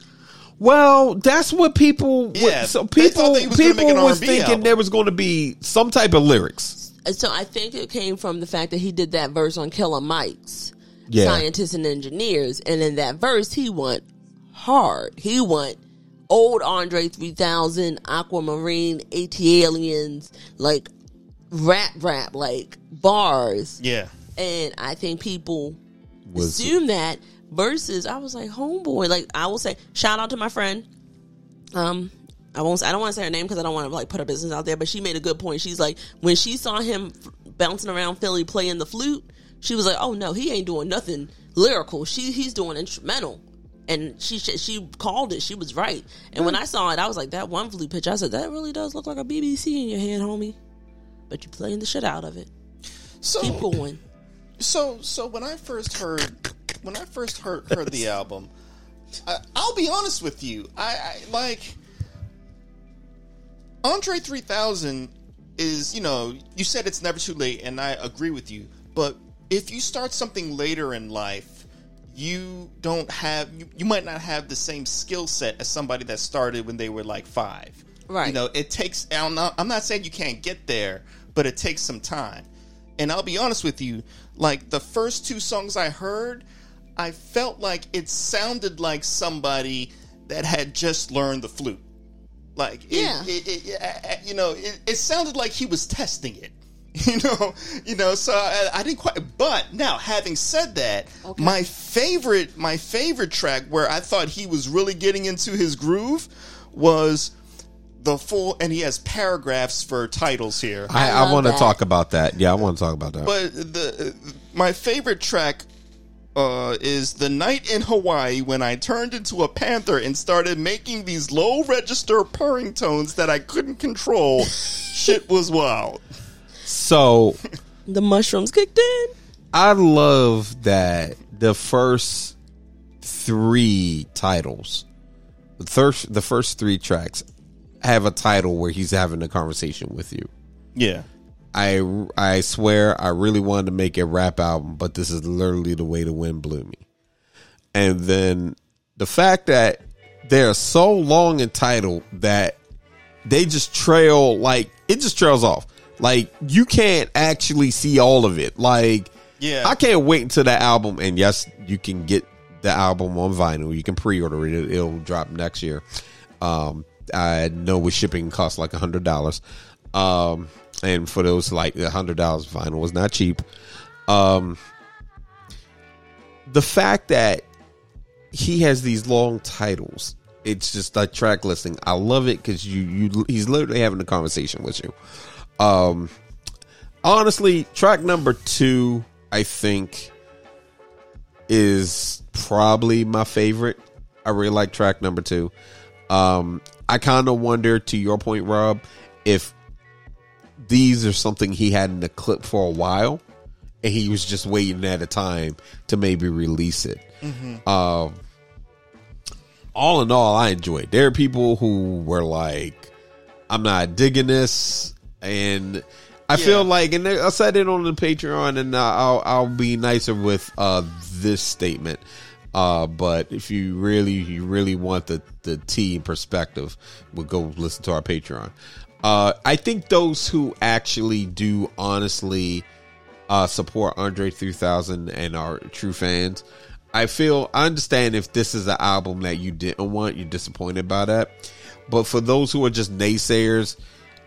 S4: Well, that's what people.
S2: Yeah,
S4: so people
S2: that was
S4: people
S2: make
S4: was thinking
S2: album.
S4: there was going to be some type of lyrics.
S3: And so I think it came from the fact that he did that verse on Killer Mike's
S4: Yeah.
S3: scientists and engineers, and in that verse he went hard. He went old Andre three thousand, Aquemini, AT aliens, like rap, rap, like bars.
S2: Yeah.
S3: And I think people
S4: Was
S3: assume that versus I was like homeboy. Like I will say, shout out to my friend. Um, I won't. I don't want to say her name because I don't want to like put her business out there. But she made a good point. She's like, when she saw him f- bouncing around Philly playing the flute, she was like, oh no, he ain't doing nothing lyrical. She he's doing instrumental. And she she she called it. She was right. And when hmm. I saw it, I was like, that one flute pitch. I said, that really does look like a BBC in your hand, homie. but you're playing the shit out of it.
S2: So
S3: Keep going.
S2: So so when I first heard when I first heard heard the album, I, I'll be honest with you. I, I like Andre three thousand is you know you said it's never too late, and I agree with you. But if you start something later in life, you don't have you, you might not have the same skill set as somebody that started when they were like five.
S3: Right.
S2: You know, it takes. I'm not. I'm not saying you can't get there, but it takes some time. And I'll be honest with you, like the first two songs I heard, I felt like it sounded like somebody that had just learned the flute. Like,
S3: Yeah.
S2: it, it, it- you know, it, it sounded like he was testing it. (laughs) You know, you know. So I, I didn't quite. But now, having said that,
S3: Okay.
S2: my favorite, my favorite track where I thought he was really getting into his groove was the full, and he has paragraphs for titles here.
S4: I,
S3: I
S4: I, want to talk about that. Yeah, I want to talk about that.
S2: But the my favorite track uh, is the night in Hawaii when I turned into a panther and started making these low register purring tones that I couldn't control. (laughs) Shit was wild.
S4: So
S3: The mushrooms kicked in.
S4: I love that the first three titles, the first the first three tracks, have a title where he's having a conversation with you.
S2: Yeah.
S4: I I swear I really wanted to make a rap album, but this is literally the way the wind blew me. And then the fact that they're so long in title that they just trail like it just trails off. Like you can't actually see all of it. Like
S2: Yeah.
S4: I can't wait until the album. And yes, you can get the album on vinyl. You can pre-order it. It'll drop next year. Um, I know with shipping costs like a hundred dollars. Um, and for those like a hundred dollars vinyl was not cheap. Um, the fact that he has these long titles, it's just a track listing. I love it because you you he's literally having a conversation with you. Um, honestly, track number two, I think, is probably my favorite. I really like track number two. Um, I kind of wonder, to your point, Rob, if these are something he had in the clip for a while, and he was just waiting at a time to maybe release it. Um, all in all, I enjoyed. There are people who were like, "I'm not digging this," and I feel like, and I said it on the Patreon, and I'll I'll be nicer with uh, this statement. Uh, but if you really you really want the the tea perspective, we'll go listen to our Patreon. Uh, I think those who actually do honestly uh, support Andre 3000 and are true fans. I feel I understand if this is an album that you didn't want, you're disappointed by that. But for those who are just naysayers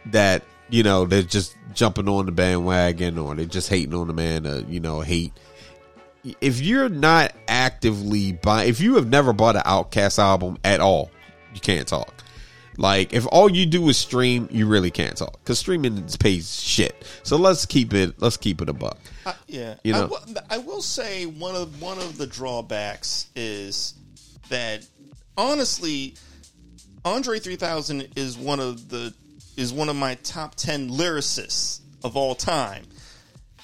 S4: that you know they're just jumping on the bandwagon or they're just hating on the man, uh, you know, hate. If you're not actively buying, if you have never bought an OutKast album at all, you can't talk. Like if all you do is stream, you really can't talk because streaming pays shit. So let's keep it. Let's keep it a buck.
S2: I, yeah,
S4: You know.
S2: will- I will say one of one of the drawbacks is that honestly, Andre 3000 is one of the is one of my top 10 lyricists of all time.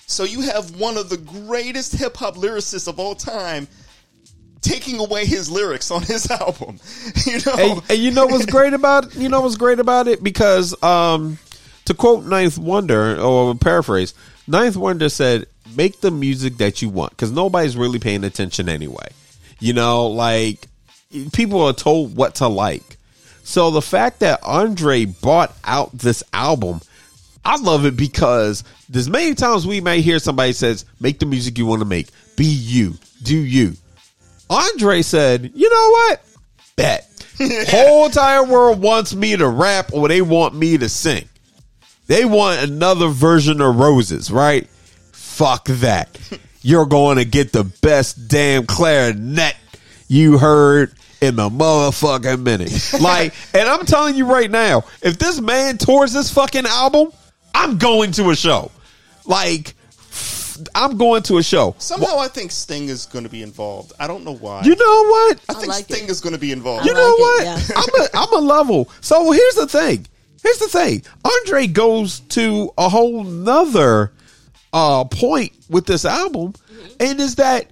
S2: So you have one of the greatest hip hop lyricists of all time taking away his lyrics on his (laughs) album. (laughs) You know,
S4: and, and you know what's great about it? you know what's great about it because um to quote 9th Wonder or paraphrase 9th Wonder said make the music that you want because nobody's really paying attention anyway you know like people are told what to like so the fact that Andre bought out this album I love it because there's many times we may hear somebody says make the music you want to make be you do you Andre said, "You know what? Bet. (laughs) Whole entire world wants me to rap or they want me to sing. They want another version of Roses, right? Fuck that. (laughs) You're going to get the best damn clarinet you heard in the motherfucking minute. Like, (laughs) and I'm telling you right now, if this man tours this fucking album, I'm going to a show. Like, I'm going to a show.
S2: somehow I think Sting is going to be involved. I don't know why.
S4: You know what?
S2: I think
S3: like
S2: Sting
S3: it.
S2: is going to be involved.
S4: You know
S3: like
S4: what?
S3: it, yeah. (laughs)
S4: I'm a I'm a level. So here's the thing. here's the thing. Andre goes to a whole nother uh point with this album, and is that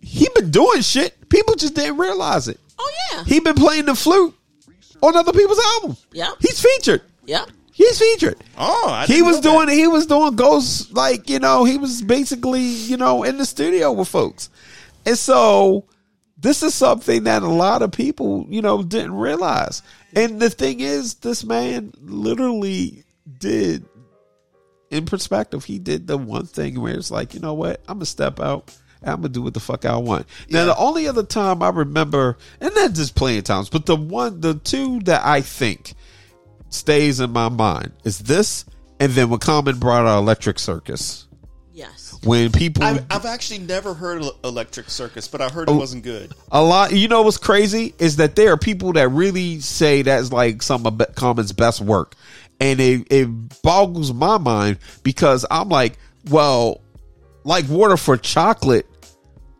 S4: he been doing shit. People just didn't realize it.
S3: Oh yeah.
S4: He been playing the flute on other people's albums.
S3: Yeah.
S4: He's featured.
S3: yeah.
S4: He's featured.
S2: Oh, I
S4: he
S2: didn't
S4: was
S2: know that.
S4: doing he was doing ghosts like you know he was basically you know in the studio with folks and so this is something that a lot of people you know didn't realize and the thing is this man literally did in perspective he did the one thing where it's like you know what i'm gonna step out and I'm gonna do what the fuck I want. Now,
S2: Yeah.
S4: the only other time I remember, and not just playing times, but the one, the two that I think stays in my mind is this, and then when Common brought out Electric Circus.
S3: Yes.
S4: When people,
S2: I've, I've actually never heard of Electric Circus, but I heard it
S4: Oh.
S2: wasn't good.
S4: a lot, you know what's crazy is that there are people that really say that's like some of Common's best work, and it it boggles my mind because I'm like, well, like Water for Chocolate,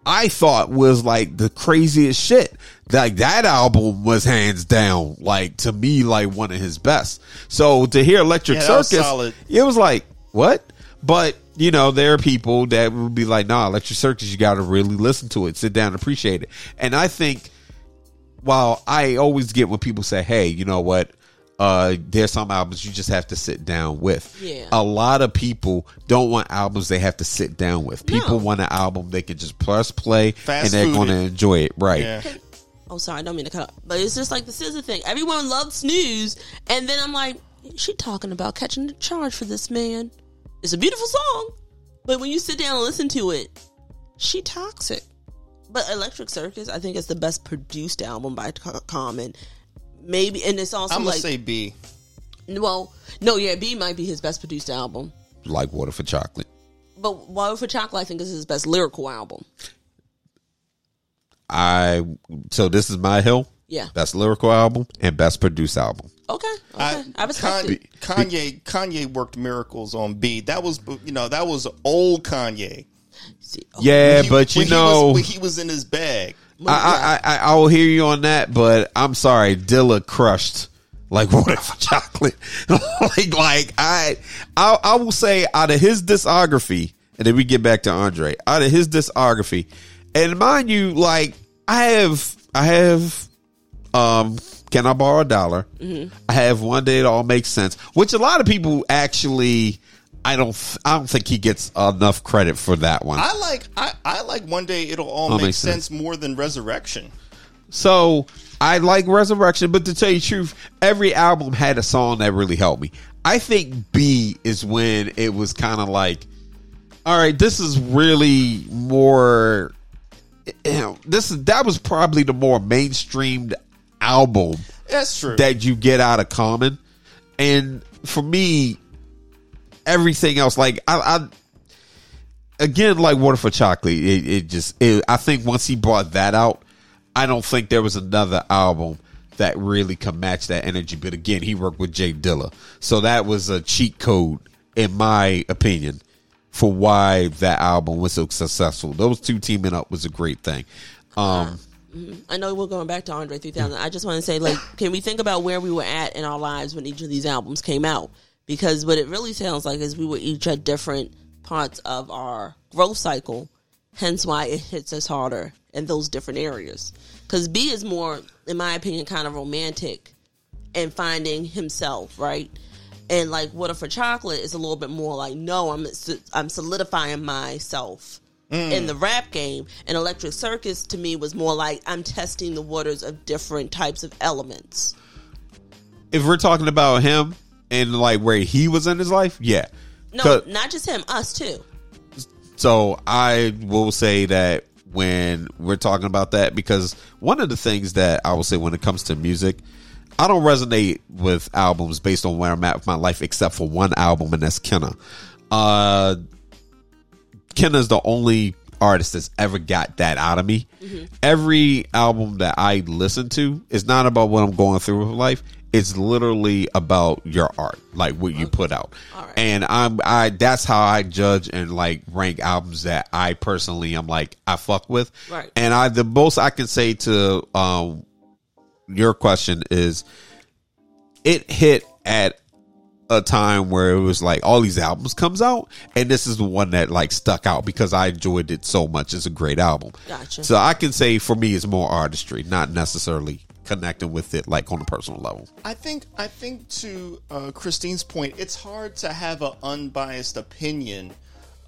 S4: I thought was like the craziest shit. Like that album was hands down, like to me, like one of his best. So to hear Electric
S2: Yeah, was
S4: Circus, it was like what? But you know, there are people that would be like, "Nah, Electric Circus, you got to really listen to it, sit down, and appreciate it." And I think, while I always get when people say, "Hey, you know what?" Uh, there's some albums you just have to sit down with.
S3: Yeah.
S4: A lot of people don't want albums they have to sit down with. People
S3: No.
S4: want an album they can just press play
S2: Fast
S4: and they're going to enjoy it. Right.
S2: Yeah.
S3: Oh, sorry, I don't mean to cut up. But it's just like the SZA thing. Everyone loves snooze, and then I'm like, is she talking about catching the charge for this man? It's a beautiful song, but when you sit down and listen to it, she toxic. But Electric Circus, I think, is the best produced album by Common. Maybe, and it's also
S2: I'm gonna
S3: like,
S2: say Be.
S3: well, no, yeah, Be might be his best produced album.
S4: Like Water for Chocolate.
S3: But Water for Chocolate, I think, is his best lyrical album.
S4: I so this is my hill.
S3: Yeah.
S4: Best lyrical album and best produced album.
S3: Okay, okay,
S2: I,
S3: I, respect it.
S2: Kanye, Kanye Kanye worked miracles on Be. That was you know that was old Kanye.
S3: See, oh,
S4: Yeah,
S2: He-
S4: but you
S2: when
S4: know,
S2: he was, when he was in his bag.
S4: I, I, I I will hear you on that, but I'm sorry, Dilla crushed like (laughs) water for chocolate. (laughs) like like I, I I will say out of his discography, and then we get back to Andre. Out of his discography, and mind you, like I have I have um can I borrow a dollar? I have one day it all makes sense, which a lot of people actually. I don't. th- I don't think he gets enough credit for that one.
S2: I like I, I like one day it'll all
S4: Oh,
S2: make
S4: makes
S2: sense.
S4: sense.
S2: more than Resurrection.
S4: So I like Resurrection, but to tell you the truth, every album had a song that really helped me. I think Be is when it was kind of like, all right, this is really more. You know, this is that was probably the more mainstreamed album
S2: That's true.
S4: that you get out of Common, and for me, everything else like I. I Again, like Water for Chocolate, it, it just. It, I think once he brought that out, I don't think there was another album that really could match that energy. But again, he worked with J Dilla, so that was a cheat code, in my opinion, for why that album was so successful. Those two teaming up was a great thing. Um,
S3: I know we're going back to Andre 3000. I just want to say, like, can we think about where we were at in our lives when each of these albums came out? Because what it really sounds like is we were each at different parts of our growth cycle, hence why it hits us harder in those different areas. Because Be is more, in my opinion, kind of romantic and finding himself, right? And like Water for Chocolate is a little bit more like, no, I'm I'm solidifying myself mm. in the rap game. And Electric Circus to me was more like I'm testing the waters of different types of elements.
S4: if we're talking about him and like where he was in his life, yeah.
S3: No, not just him, us too.
S4: So I will say that when we're talking about that, because one of the things that I will say when it comes to music, I don't resonate with albums based on where I'm at with my life, except for one album, and that's Kenna. Uh, Kenna's the only artist that's ever got that out of me. Every album that I listen to is not about what I'm going through with life. It's literally about your art, like what you put out. And I'm I that's how I judge and like rank albums that I personally am like I fuck with.
S3: Right.
S4: And I the most I can say to um your question is it hit at a time where it was like all these albums comes out, and this is the one that like stuck out because I enjoyed it so much. It's a great album.
S3: Gotcha.
S4: So I can say for me, it's more artistry, not necessarily connecting with it like on a personal level.
S2: I think I think to uh, Christine's point, it's hard to have an unbiased opinion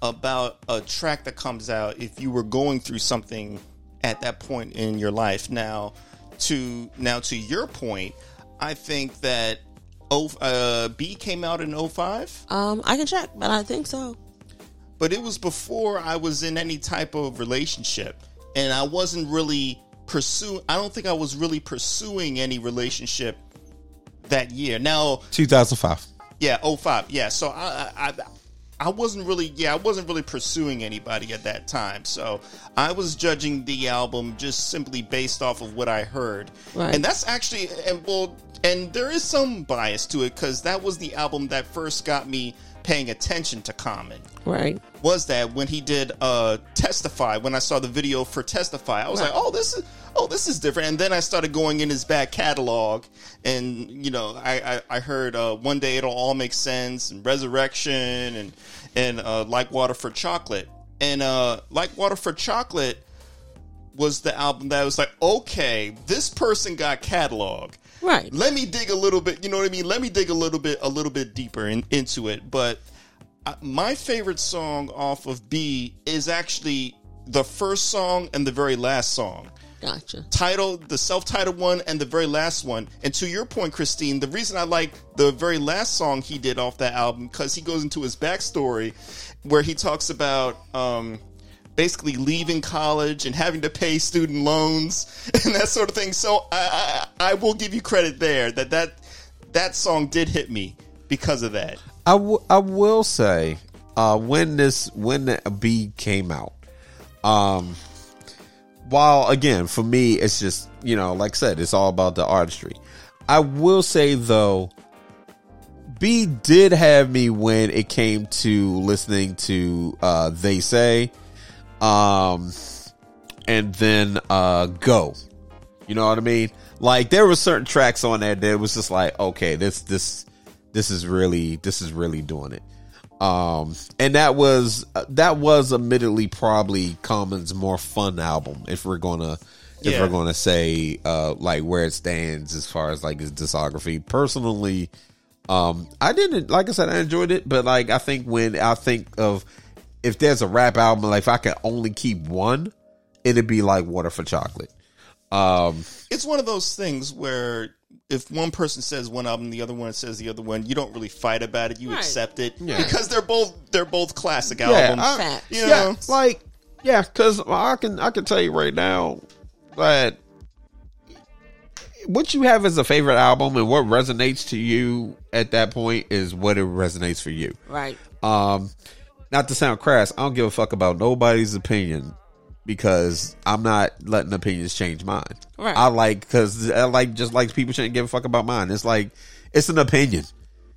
S2: about a track that comes out if you were going through something at that point in your life. Now, to now to your point, I think that oh, uh, Be came out in 05,
S3: Um, I can check, but I think so.
S2: but it was before I was in any type of relationship, and I wasn't really pursue. I don't think I was really pursuing any relationship that year. Now,
S4: 2005.
S2: Yeah, 05. Yeah, so I, I I wasn't really yeah, I wasn't really pursuing anybody at that time. So I was judging the album just simply based off of what I heard.
S3: Right.
S2: And that's actually and well and there is some bias to it cuz that was the album that first got me paying attention to Common.
S3: Right.
S2: Was that when he did uh Testify when I saw the video for Testify. I was like, "Oh, this is oh, this is different." And then I started going in his back catalog and you know, I I, I heard uh One Day It'll All Make Sense and Resurrection and and uh Like Water for Chocolate. And uh Like Water for Chocolate was the album that was like, "Okay, this person got catalog."
S3: Right.
S2: let me dig a little bit you know what i mean let me dig a little bit a little bit deeper in, into it but uh, my favorite song off of Be is actually the first song and the very last song
S3: Gotcha.
S2: title the self-titled one and the very last one. And to your point christine the reason i like the very last song he did off that album because he goes into his backstory where he talks about um basically leaving college and having to pay student loans (laughs) and that sort of thing. So i i, I will give you credit there that that that song did hit me because of that.
S4: I, w- I will say uh, when this when the Be came out, um, while again for me it's just you know like I said it's all about the artistry. I will say though, Be did have me when it came to listening to uh, They Say, um, and then uh, Go. You know what I mean? Like there were certain tracks on there that was just like, okay, this this this is really this is really doing it. Um, and that was that was admittedly probably Common's more fun album if we're gonna if
S2: Yeah.
S4: we're gonna say uh like where it stands as far as like his discography. Personally, um, I didn't like I said I enjoyed it, but like I think when I think of if there's a rap album, like if I could only keep one, it'd be like Water for Chocolate. Um,
S2: it's one of those things where if one person says one album, the other one says the other one, you don't really fight about it. You
S3: Right.
S2: accept it because they're both they're both classic
S4: Yeah,
S2: albums.
S4: I-
S3: Facts.
S2: you
S4: yeah, like yeah, because I can I can tell you right now that what you have as a favorite album and what resonates to you at that point is what it resonates for you.
S3: Right.
S4: Um, not to sound crass, I don't give a fuck about nobody's opinion because I'm not letting opinions change mine.
S3: Right.
S4: I like because I like just like people shouldn't give a fuck about mine. It's like it's an opinion,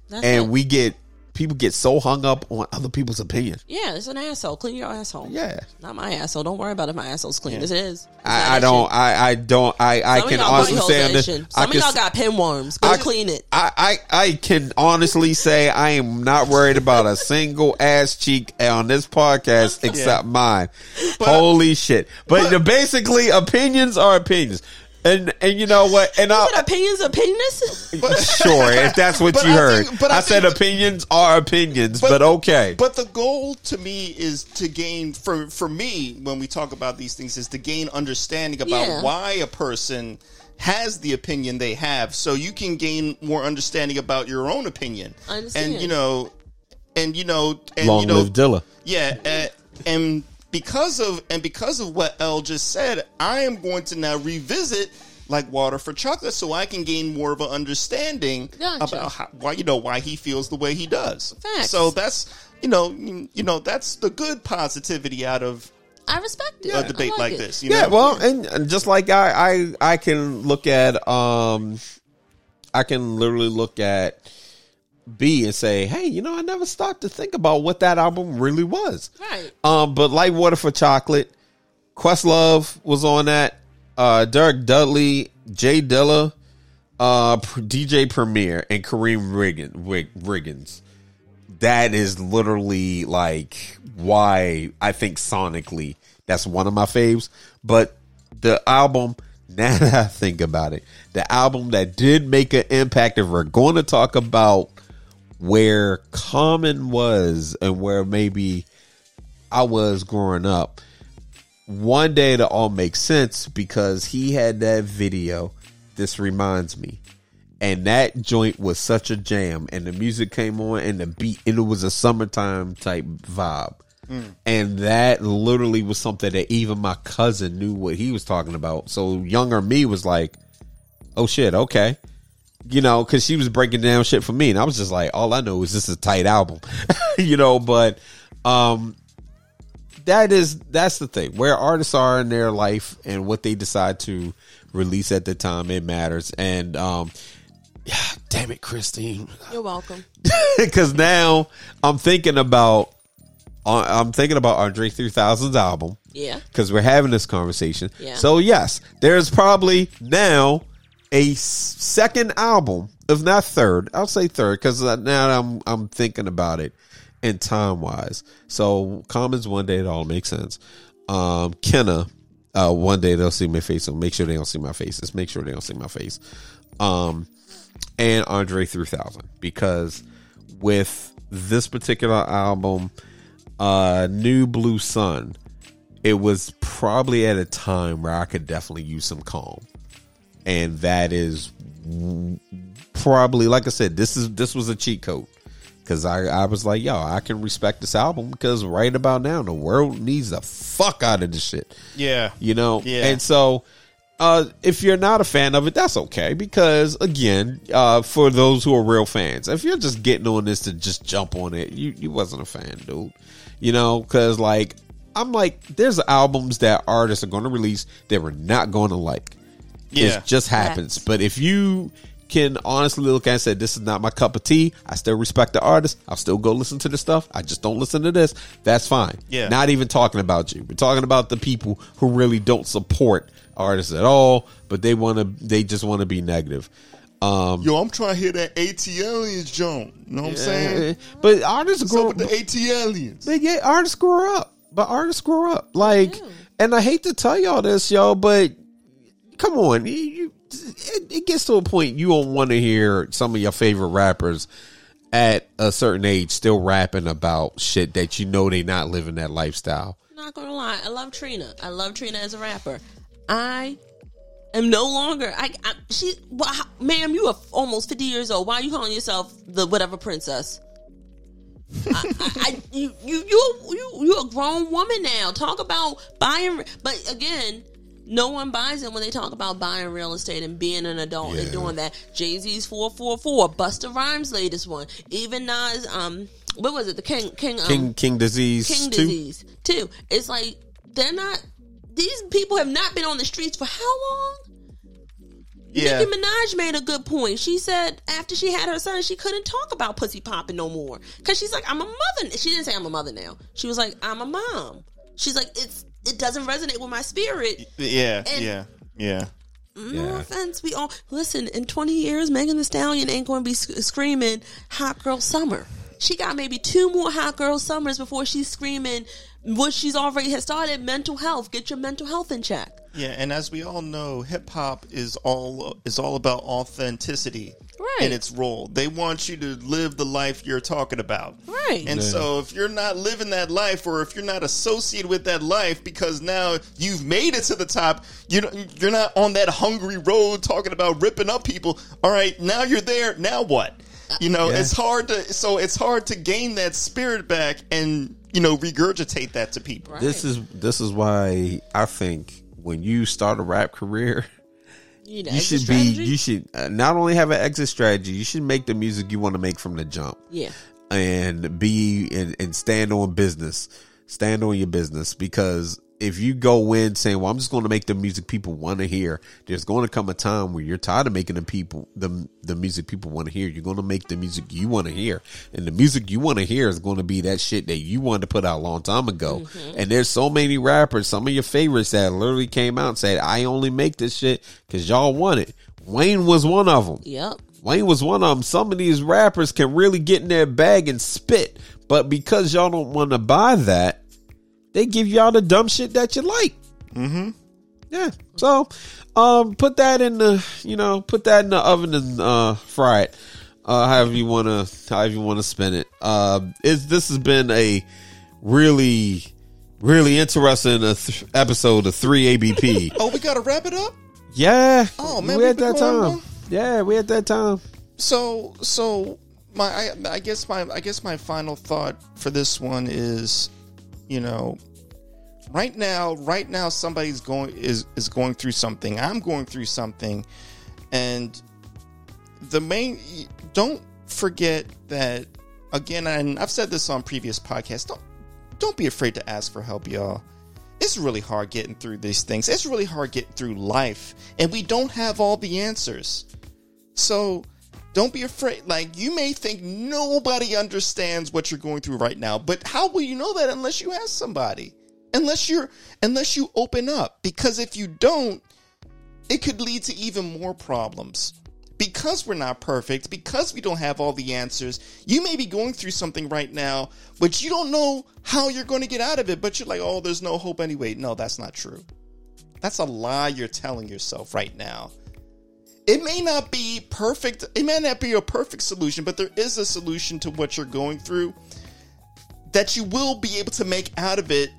S3: That's
S4: and
S3: it.
S4: we get people get so hung up on other people's opinions.
S3: Yeah, it's an asshole. Clean your asshole.
S4: Yeah.
S3: Not my asshole. Don't worry about if my asshole's clean. It is.
S4: I, I don't. I, I don't. I, I
S3: Some
S4: can honestly say this.
S3: shit.
S4: I
S3: Some of
S4: can,
S3: y'all got pinworms. Go
S4: I-
S3: clean it.
S4: I, I I can honestly say I am not worried about a single ass cheek on this podcast except mine. Holy shit! But, the- basically, opinions are opinions, and and you know what? And I
S3: Is it opinions of penis? (laughs)
S4: sure if that's what
S2: But
S4: you
S2: I
S4: heard.
S2: think- but
S4: I,
S2: I
S4: said
S2: think-
S4: opinions are opinions, but, okay.
S2: But the goal to me is to gain for for me when we talk about these things is to gain understanding about
S3: Yeah.
S2: why a person has the opinion they have, so you can gain more understanding about your own opinion.
S3: I understand.
S2: And you know, and you know, and
S4: Long
S2: you know,
S4: live Dilla.
S2: Yeah, uh, and because of and because of what El just said, I am going to now revisit like water for chocolate, so I can gain more of an understanding
S3: Gotcha.
S2: about how, why you know why he feels the way he does.
S3: Facts.
S2: So that's you know you, you know that's the good positivity out of
S3: I respect it.
S2: a
S3: I
S2: debate
S3: like
S2: like
S3: it.
S2: this. You
S4: Yeah,
S2: know?
S4: well, and, and just like I, I, I can look at, um, I can literally look at Be and say, hey, you know, I never stopped to think about what that album really was.
S3: Right.
S4: Um, but Like Water for Chocolate, Questlove was on that. Uh, Derek Dudley, J Dilla, uh, DJ Premier and Karriem Riggin, Rig, Riggins. That is literally like why I think sonically that's one of my faves. But the album, (laughs) now that I think about it, the album that did make an impact, if we're going to talk about where Common was and where maybe I was growing up, one day to all make sense because he had that video. This reminds me. And that joint was such a jam, and the music came on, and the beat, and it was a summertime type vibe. Hmm. And that literally was something that even my cousin knew what he was talking about. So younger me was like, oh shit, okay. You know, because she was breaking down shit for me, and I was just like, all I know is this is a tight album, (laughs) you know. But um, that is that's the thing where artists are in their life and what they decide to release at the time it matters. And um, yeah, (sighs) damn it, Christine,
S3: You're welcome. (laughs)
S4: because now I'm thinking about uh, I'm thinking about Andre 3000's album
S3: Yeah.
S4: because we're having this conversation.
S3: Yeah.
S4: So yes, there's probably now a second album, if not third. I'll say third because now I'm I'm thinking about it in time wise. So Commons one day it all makes sense. Um, Kenna, uh, one day they'll see my face. So make sure they don't see my face. Just make sure they don't see my face. Um, and Andre 3000 because with this particular album, uh, New Blue Sun, it was probably at a time where I could definitely use some calm, and that is probably like I said, this is this was a cheat code. Because I I was like, yo, I can respect this album because right about now the world needs the fuck out of this shit.
S2: Yeah.
S4: you know?
S2: Yeah.
S4: and so uh if you're not a fan of it that's okay. Because again uh for those who are real fans if you're just getting on this to just jump on it you you wasn't a fan dude. You know? Because like i'm like there's albums that artists are going to release that we're not going to like
S2: Yeah.
S4: it just happens
S3: Facts.
S4: but if you can honestly look at and say this is not my cup of tea i still respect the artist i'll still go listen to the stuff i just don't listen to this that's fine
S2: Yeah.
S4: not even talking about you we're talking about the people who really don't support artists at all but they want to they just want to be negative um
S2: Yo, I'm trying to hear that ATLiens joint. You know what I'm saying?
S4: but artists
S2: What's
S4: grow
S2: up with the ATLiens?
S4: But yeah, artists grow up. But artists grow up. Like, and I hate to tell y'all this, y'all, but come on, you, it, it gets to a point you don't want to hear some of your favorite rappers at a certain age still rapping about shit that you know they not living that lifestyle.
S3: Not gonna lie, I love Trina. I love Trina as a rapper. I am no longer. I, I she, well, how- ma'am, you are almost fifty years old. Why are you calling yourself the whatever princess? I, I, I you, you, you, you, you a grown woman now. Talk about buying, but again. No one buys it when they talk about buying real estate and being an adult and doing that. Jay Z's four four four, Busta Rhymes' latest one, even Nas. Um, what was it? The King King um,
S4: King King disease
S3: King
S4: too.
S3: disease too. It's like they're not. These people have not been on the streets for how long?
S2: Yeah.
S3: Nicki Minaj made a good point. She said after she had her son, she couldn't talk about pussy popping no more because she's like, I'm a mother. She didn't say I'm a mother now. She was like, I'm a mom. She's like, it's it doesn't resonate with my spirit.
S2: Yeah,
S3: And-
S2: yeah, yeah.
S3: No
S4: Yeah.
S3: offense, we all listen. In 20 years, Megan Thee Stallion ain't going to be sc- screaming "Hot Girl Summer." She got maybe two more Hot Girl Summers before she's screaming what she's already has started. Mental health. Get your mental health in check.
S2: Yeah, and as we all know, hip hop is all is all about authenticity
S3: Right.
S2: in its role. They want you to live the life you're talking about.
S3: Right.
S2: And so if you're not living that life or if you're not associated with that life because now you've made it to the top, you you're not on that hungry road talking about ripping up people. All right, now you're there, now what? You know,
S4: Yeah.
S2: it's hard to so it's hard to gain that spirit back and you know regurgitate that to people.
S3: Right.
S4: This is this is why I think when you start a rap career, (laughs)
S3: you, know,
S4: you
S3: exit
S4: should be you should uh, not only have an exit strategy, you should make the music you want to make from the jump.
S3: yeah.
S4: and be and, and stand on business stand on your business because if you go in saying well i'm just going to make the music people want to hear there's going to come a time where you're tired of making the people the, the music people want to hear you're going to make the music you want to hear and the music you want to hear is going to be that shit that you wanted to put out a long time ago mm-hmm. and there's so many rappers some of your favorites that literally came out and said i only make this shit because y'all want it Wayne was one of them.
S3: Yep.
S4: Wayne was one of them. Some of these rappers can really get in their bag and spit, but because y'all don't want to buy that, they give y'all the dumb shit that you like. Mm-hmm. Yeah. So, um, put that in the, you know, put that in the oven and uh, fry it. Uh, however you want to, however you want to spin it. Uh, it's this has been a really, really interesting th- episode of three ABP. (laughs)
S2: Oh, we gotta wrap it up.
S4: yeah.
S2: Oh, man,
S4: we
S2: been
S4: that time.
S2: long?
S4: Yeah, we at that time.
S2: So, so my, I, I guess my, I guess my final thought for this one is, you know, right now, right now, somebody's going is is going through something. I'm going through something, and the main don't forget that again. And I've said this on previous podcasts. Don't don't be afraid to ask for help, y'all. It's really hard getting through these things. It's really hard getting through life, and we don't have all the answers. So don't be afraid. Like you may think nobody understands what you're going through right now, but how will you know that unless you ask somebody? Unless you're unless you open up. Because if you don't, it could lead to even more problems. Because we're not perfect, because we don't have all the answers, you may be going through something right now, but you don't know how you're going to get out of it, but you're like, oh, there's no hope anyway. No, that's not true. That's a lie you're telling yourself right now it may not be perfect it may not be a perfect solution but there is a solution to what you're going through that you will be able to make out of it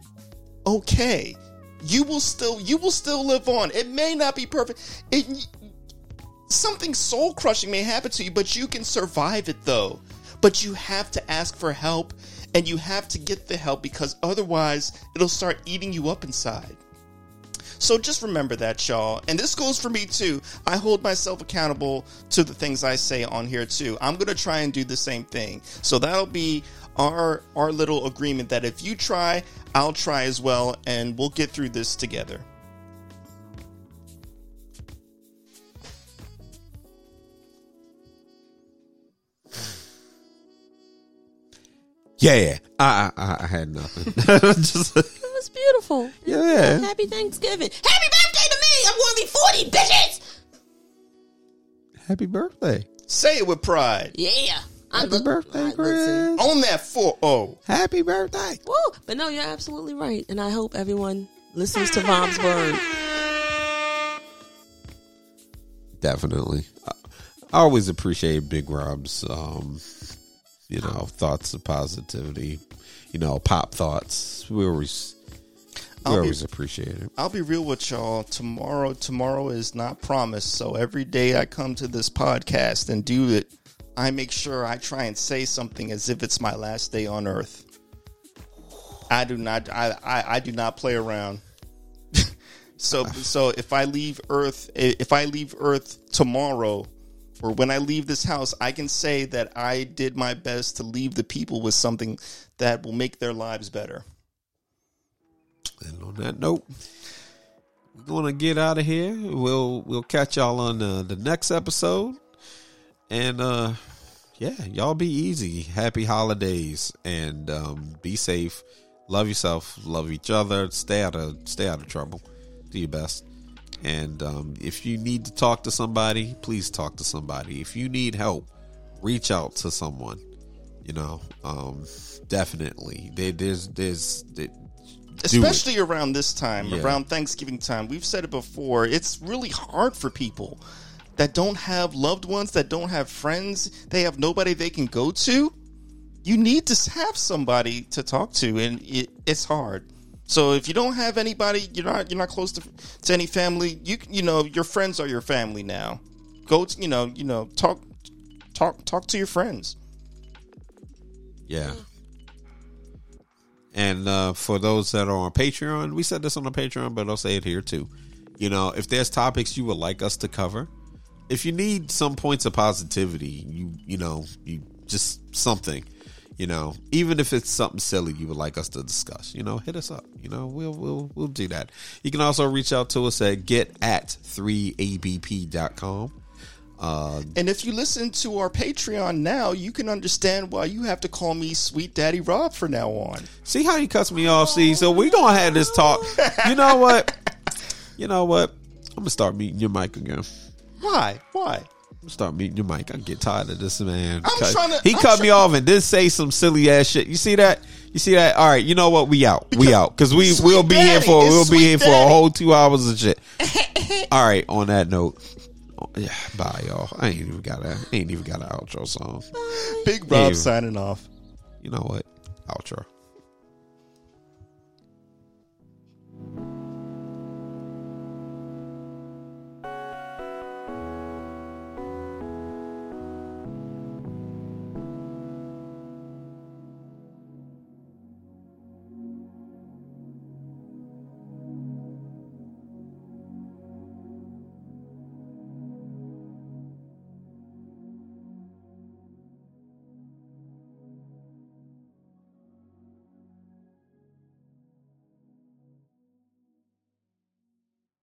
S2: okay. You will still you will still live on. It may not be perfect. It something soul crushing may happen to you but you can survive it though. But you have to ask for help and you have to get the help because otherwise it'll start eating you up inside so just remember that, y'all. And this goes for me too. I hold myself accountable to the things I say on here too. I'm gonna try and do the same thing. So that'll be our our little agreement that if you try, I'll try as well, and we'll get through this together.
S4: Yeah, yeah. I, I, I had nothing. (laughs) Just,
S3: It was beautiful.
S4: Yeah.
S3: Happy Thanksgiving. Happy birthday to me. I'm going to be 40, bitches.
S4: happy birthday.
S2: Say it with pride.
S3: Yeah. I'm
S4: Happy
S3: look-
S4: birthday,
S3: I-
S4: Chris.
S2: On that four oh.
S4: Happy birthday.
S3: Woo. But no, you're absolutely right. And I hope everyone listens to Mom's word.
S4: Definitely. I, I always appreciate Big Rob's, um, you know, thoughts of positivity. You know, pop thoughts. We always, we
S2: I'll be-
S4: always appreciate it.
S2: I'll be real with y'all. Tomorrow, tomorrow is not promised. So every day I come to this podcast and do it, I make sure I try and say something as if it's my last day on Earth. I do not. I I, I do not play around. (laughs) so (laughs) so if I leave Earth, if I leave Earth tomorrow, or when I leave this house, I can say that I did my best to leave the people with something that will make their lives better.
S4: And on that note, we're gonna get out of here. We'll we'll catch y'all on uh, the next episode. And uh yeah, y'all be easy. Happy holidays and um be safe. Love yourself, love each other, stay out of stay out of trouble. Do your best. And um if you need to talk to somebody, please talk to somebody. If you need help, reach out to someone. You know, um definitely. There, there's there's it.
S2: especially around this time,
S4: Yeah.
S2: around Thanksgiving time. We've said it before. It's really hard for people that don't have loved ones, that don't have friends, they have nobody they can go to. You need to have somebody to talk to, and it, it's hard. So if you don't have anybody, you're not you're not close to to any family. You you know your friends are your family now. Go to, you know you know talk talk talk to your friends.
S4: Yeah. And uh, for those that are on Patreon, we said this on the Patreon, but I'll say it here too. You know, if there's topics you would like us to cover, if you need some points of positivity, you you know, you just something, you know, even if it's something silly you would like us to discuss, you know, hit us up. You know, we'll we'll we'll do that. You can also reach out to us at get at 3abp.com. Uh,
S2: And if you listen to our Patreon now, you can understand why you have to call me Sweet Daddy Rob from now on.
S4: See how he cuts me off. See, so we gonna have this talk. You know what? (laughs) You know what? I'm gonna start meeting your mic again.
S2: Why? Why?
S4: Start muting your mic. I get tired of this man.
S2: I'm
S4: Cut-
S2: trying to-
S4: he
S2: I'm
S4: cut me
S2: try-
S4: off and then say some silly ass shit. You see that? You see that? All right. You know what? We out. we out because we we'll be here for we'll be here for a whole two hours of shit. (laughs) All right. On that note, oh, yeah. Bye, y'all. I ain't even got a I ain't even got an outro song.
S2: Big Rob signing off.
S4: You know what? Outro.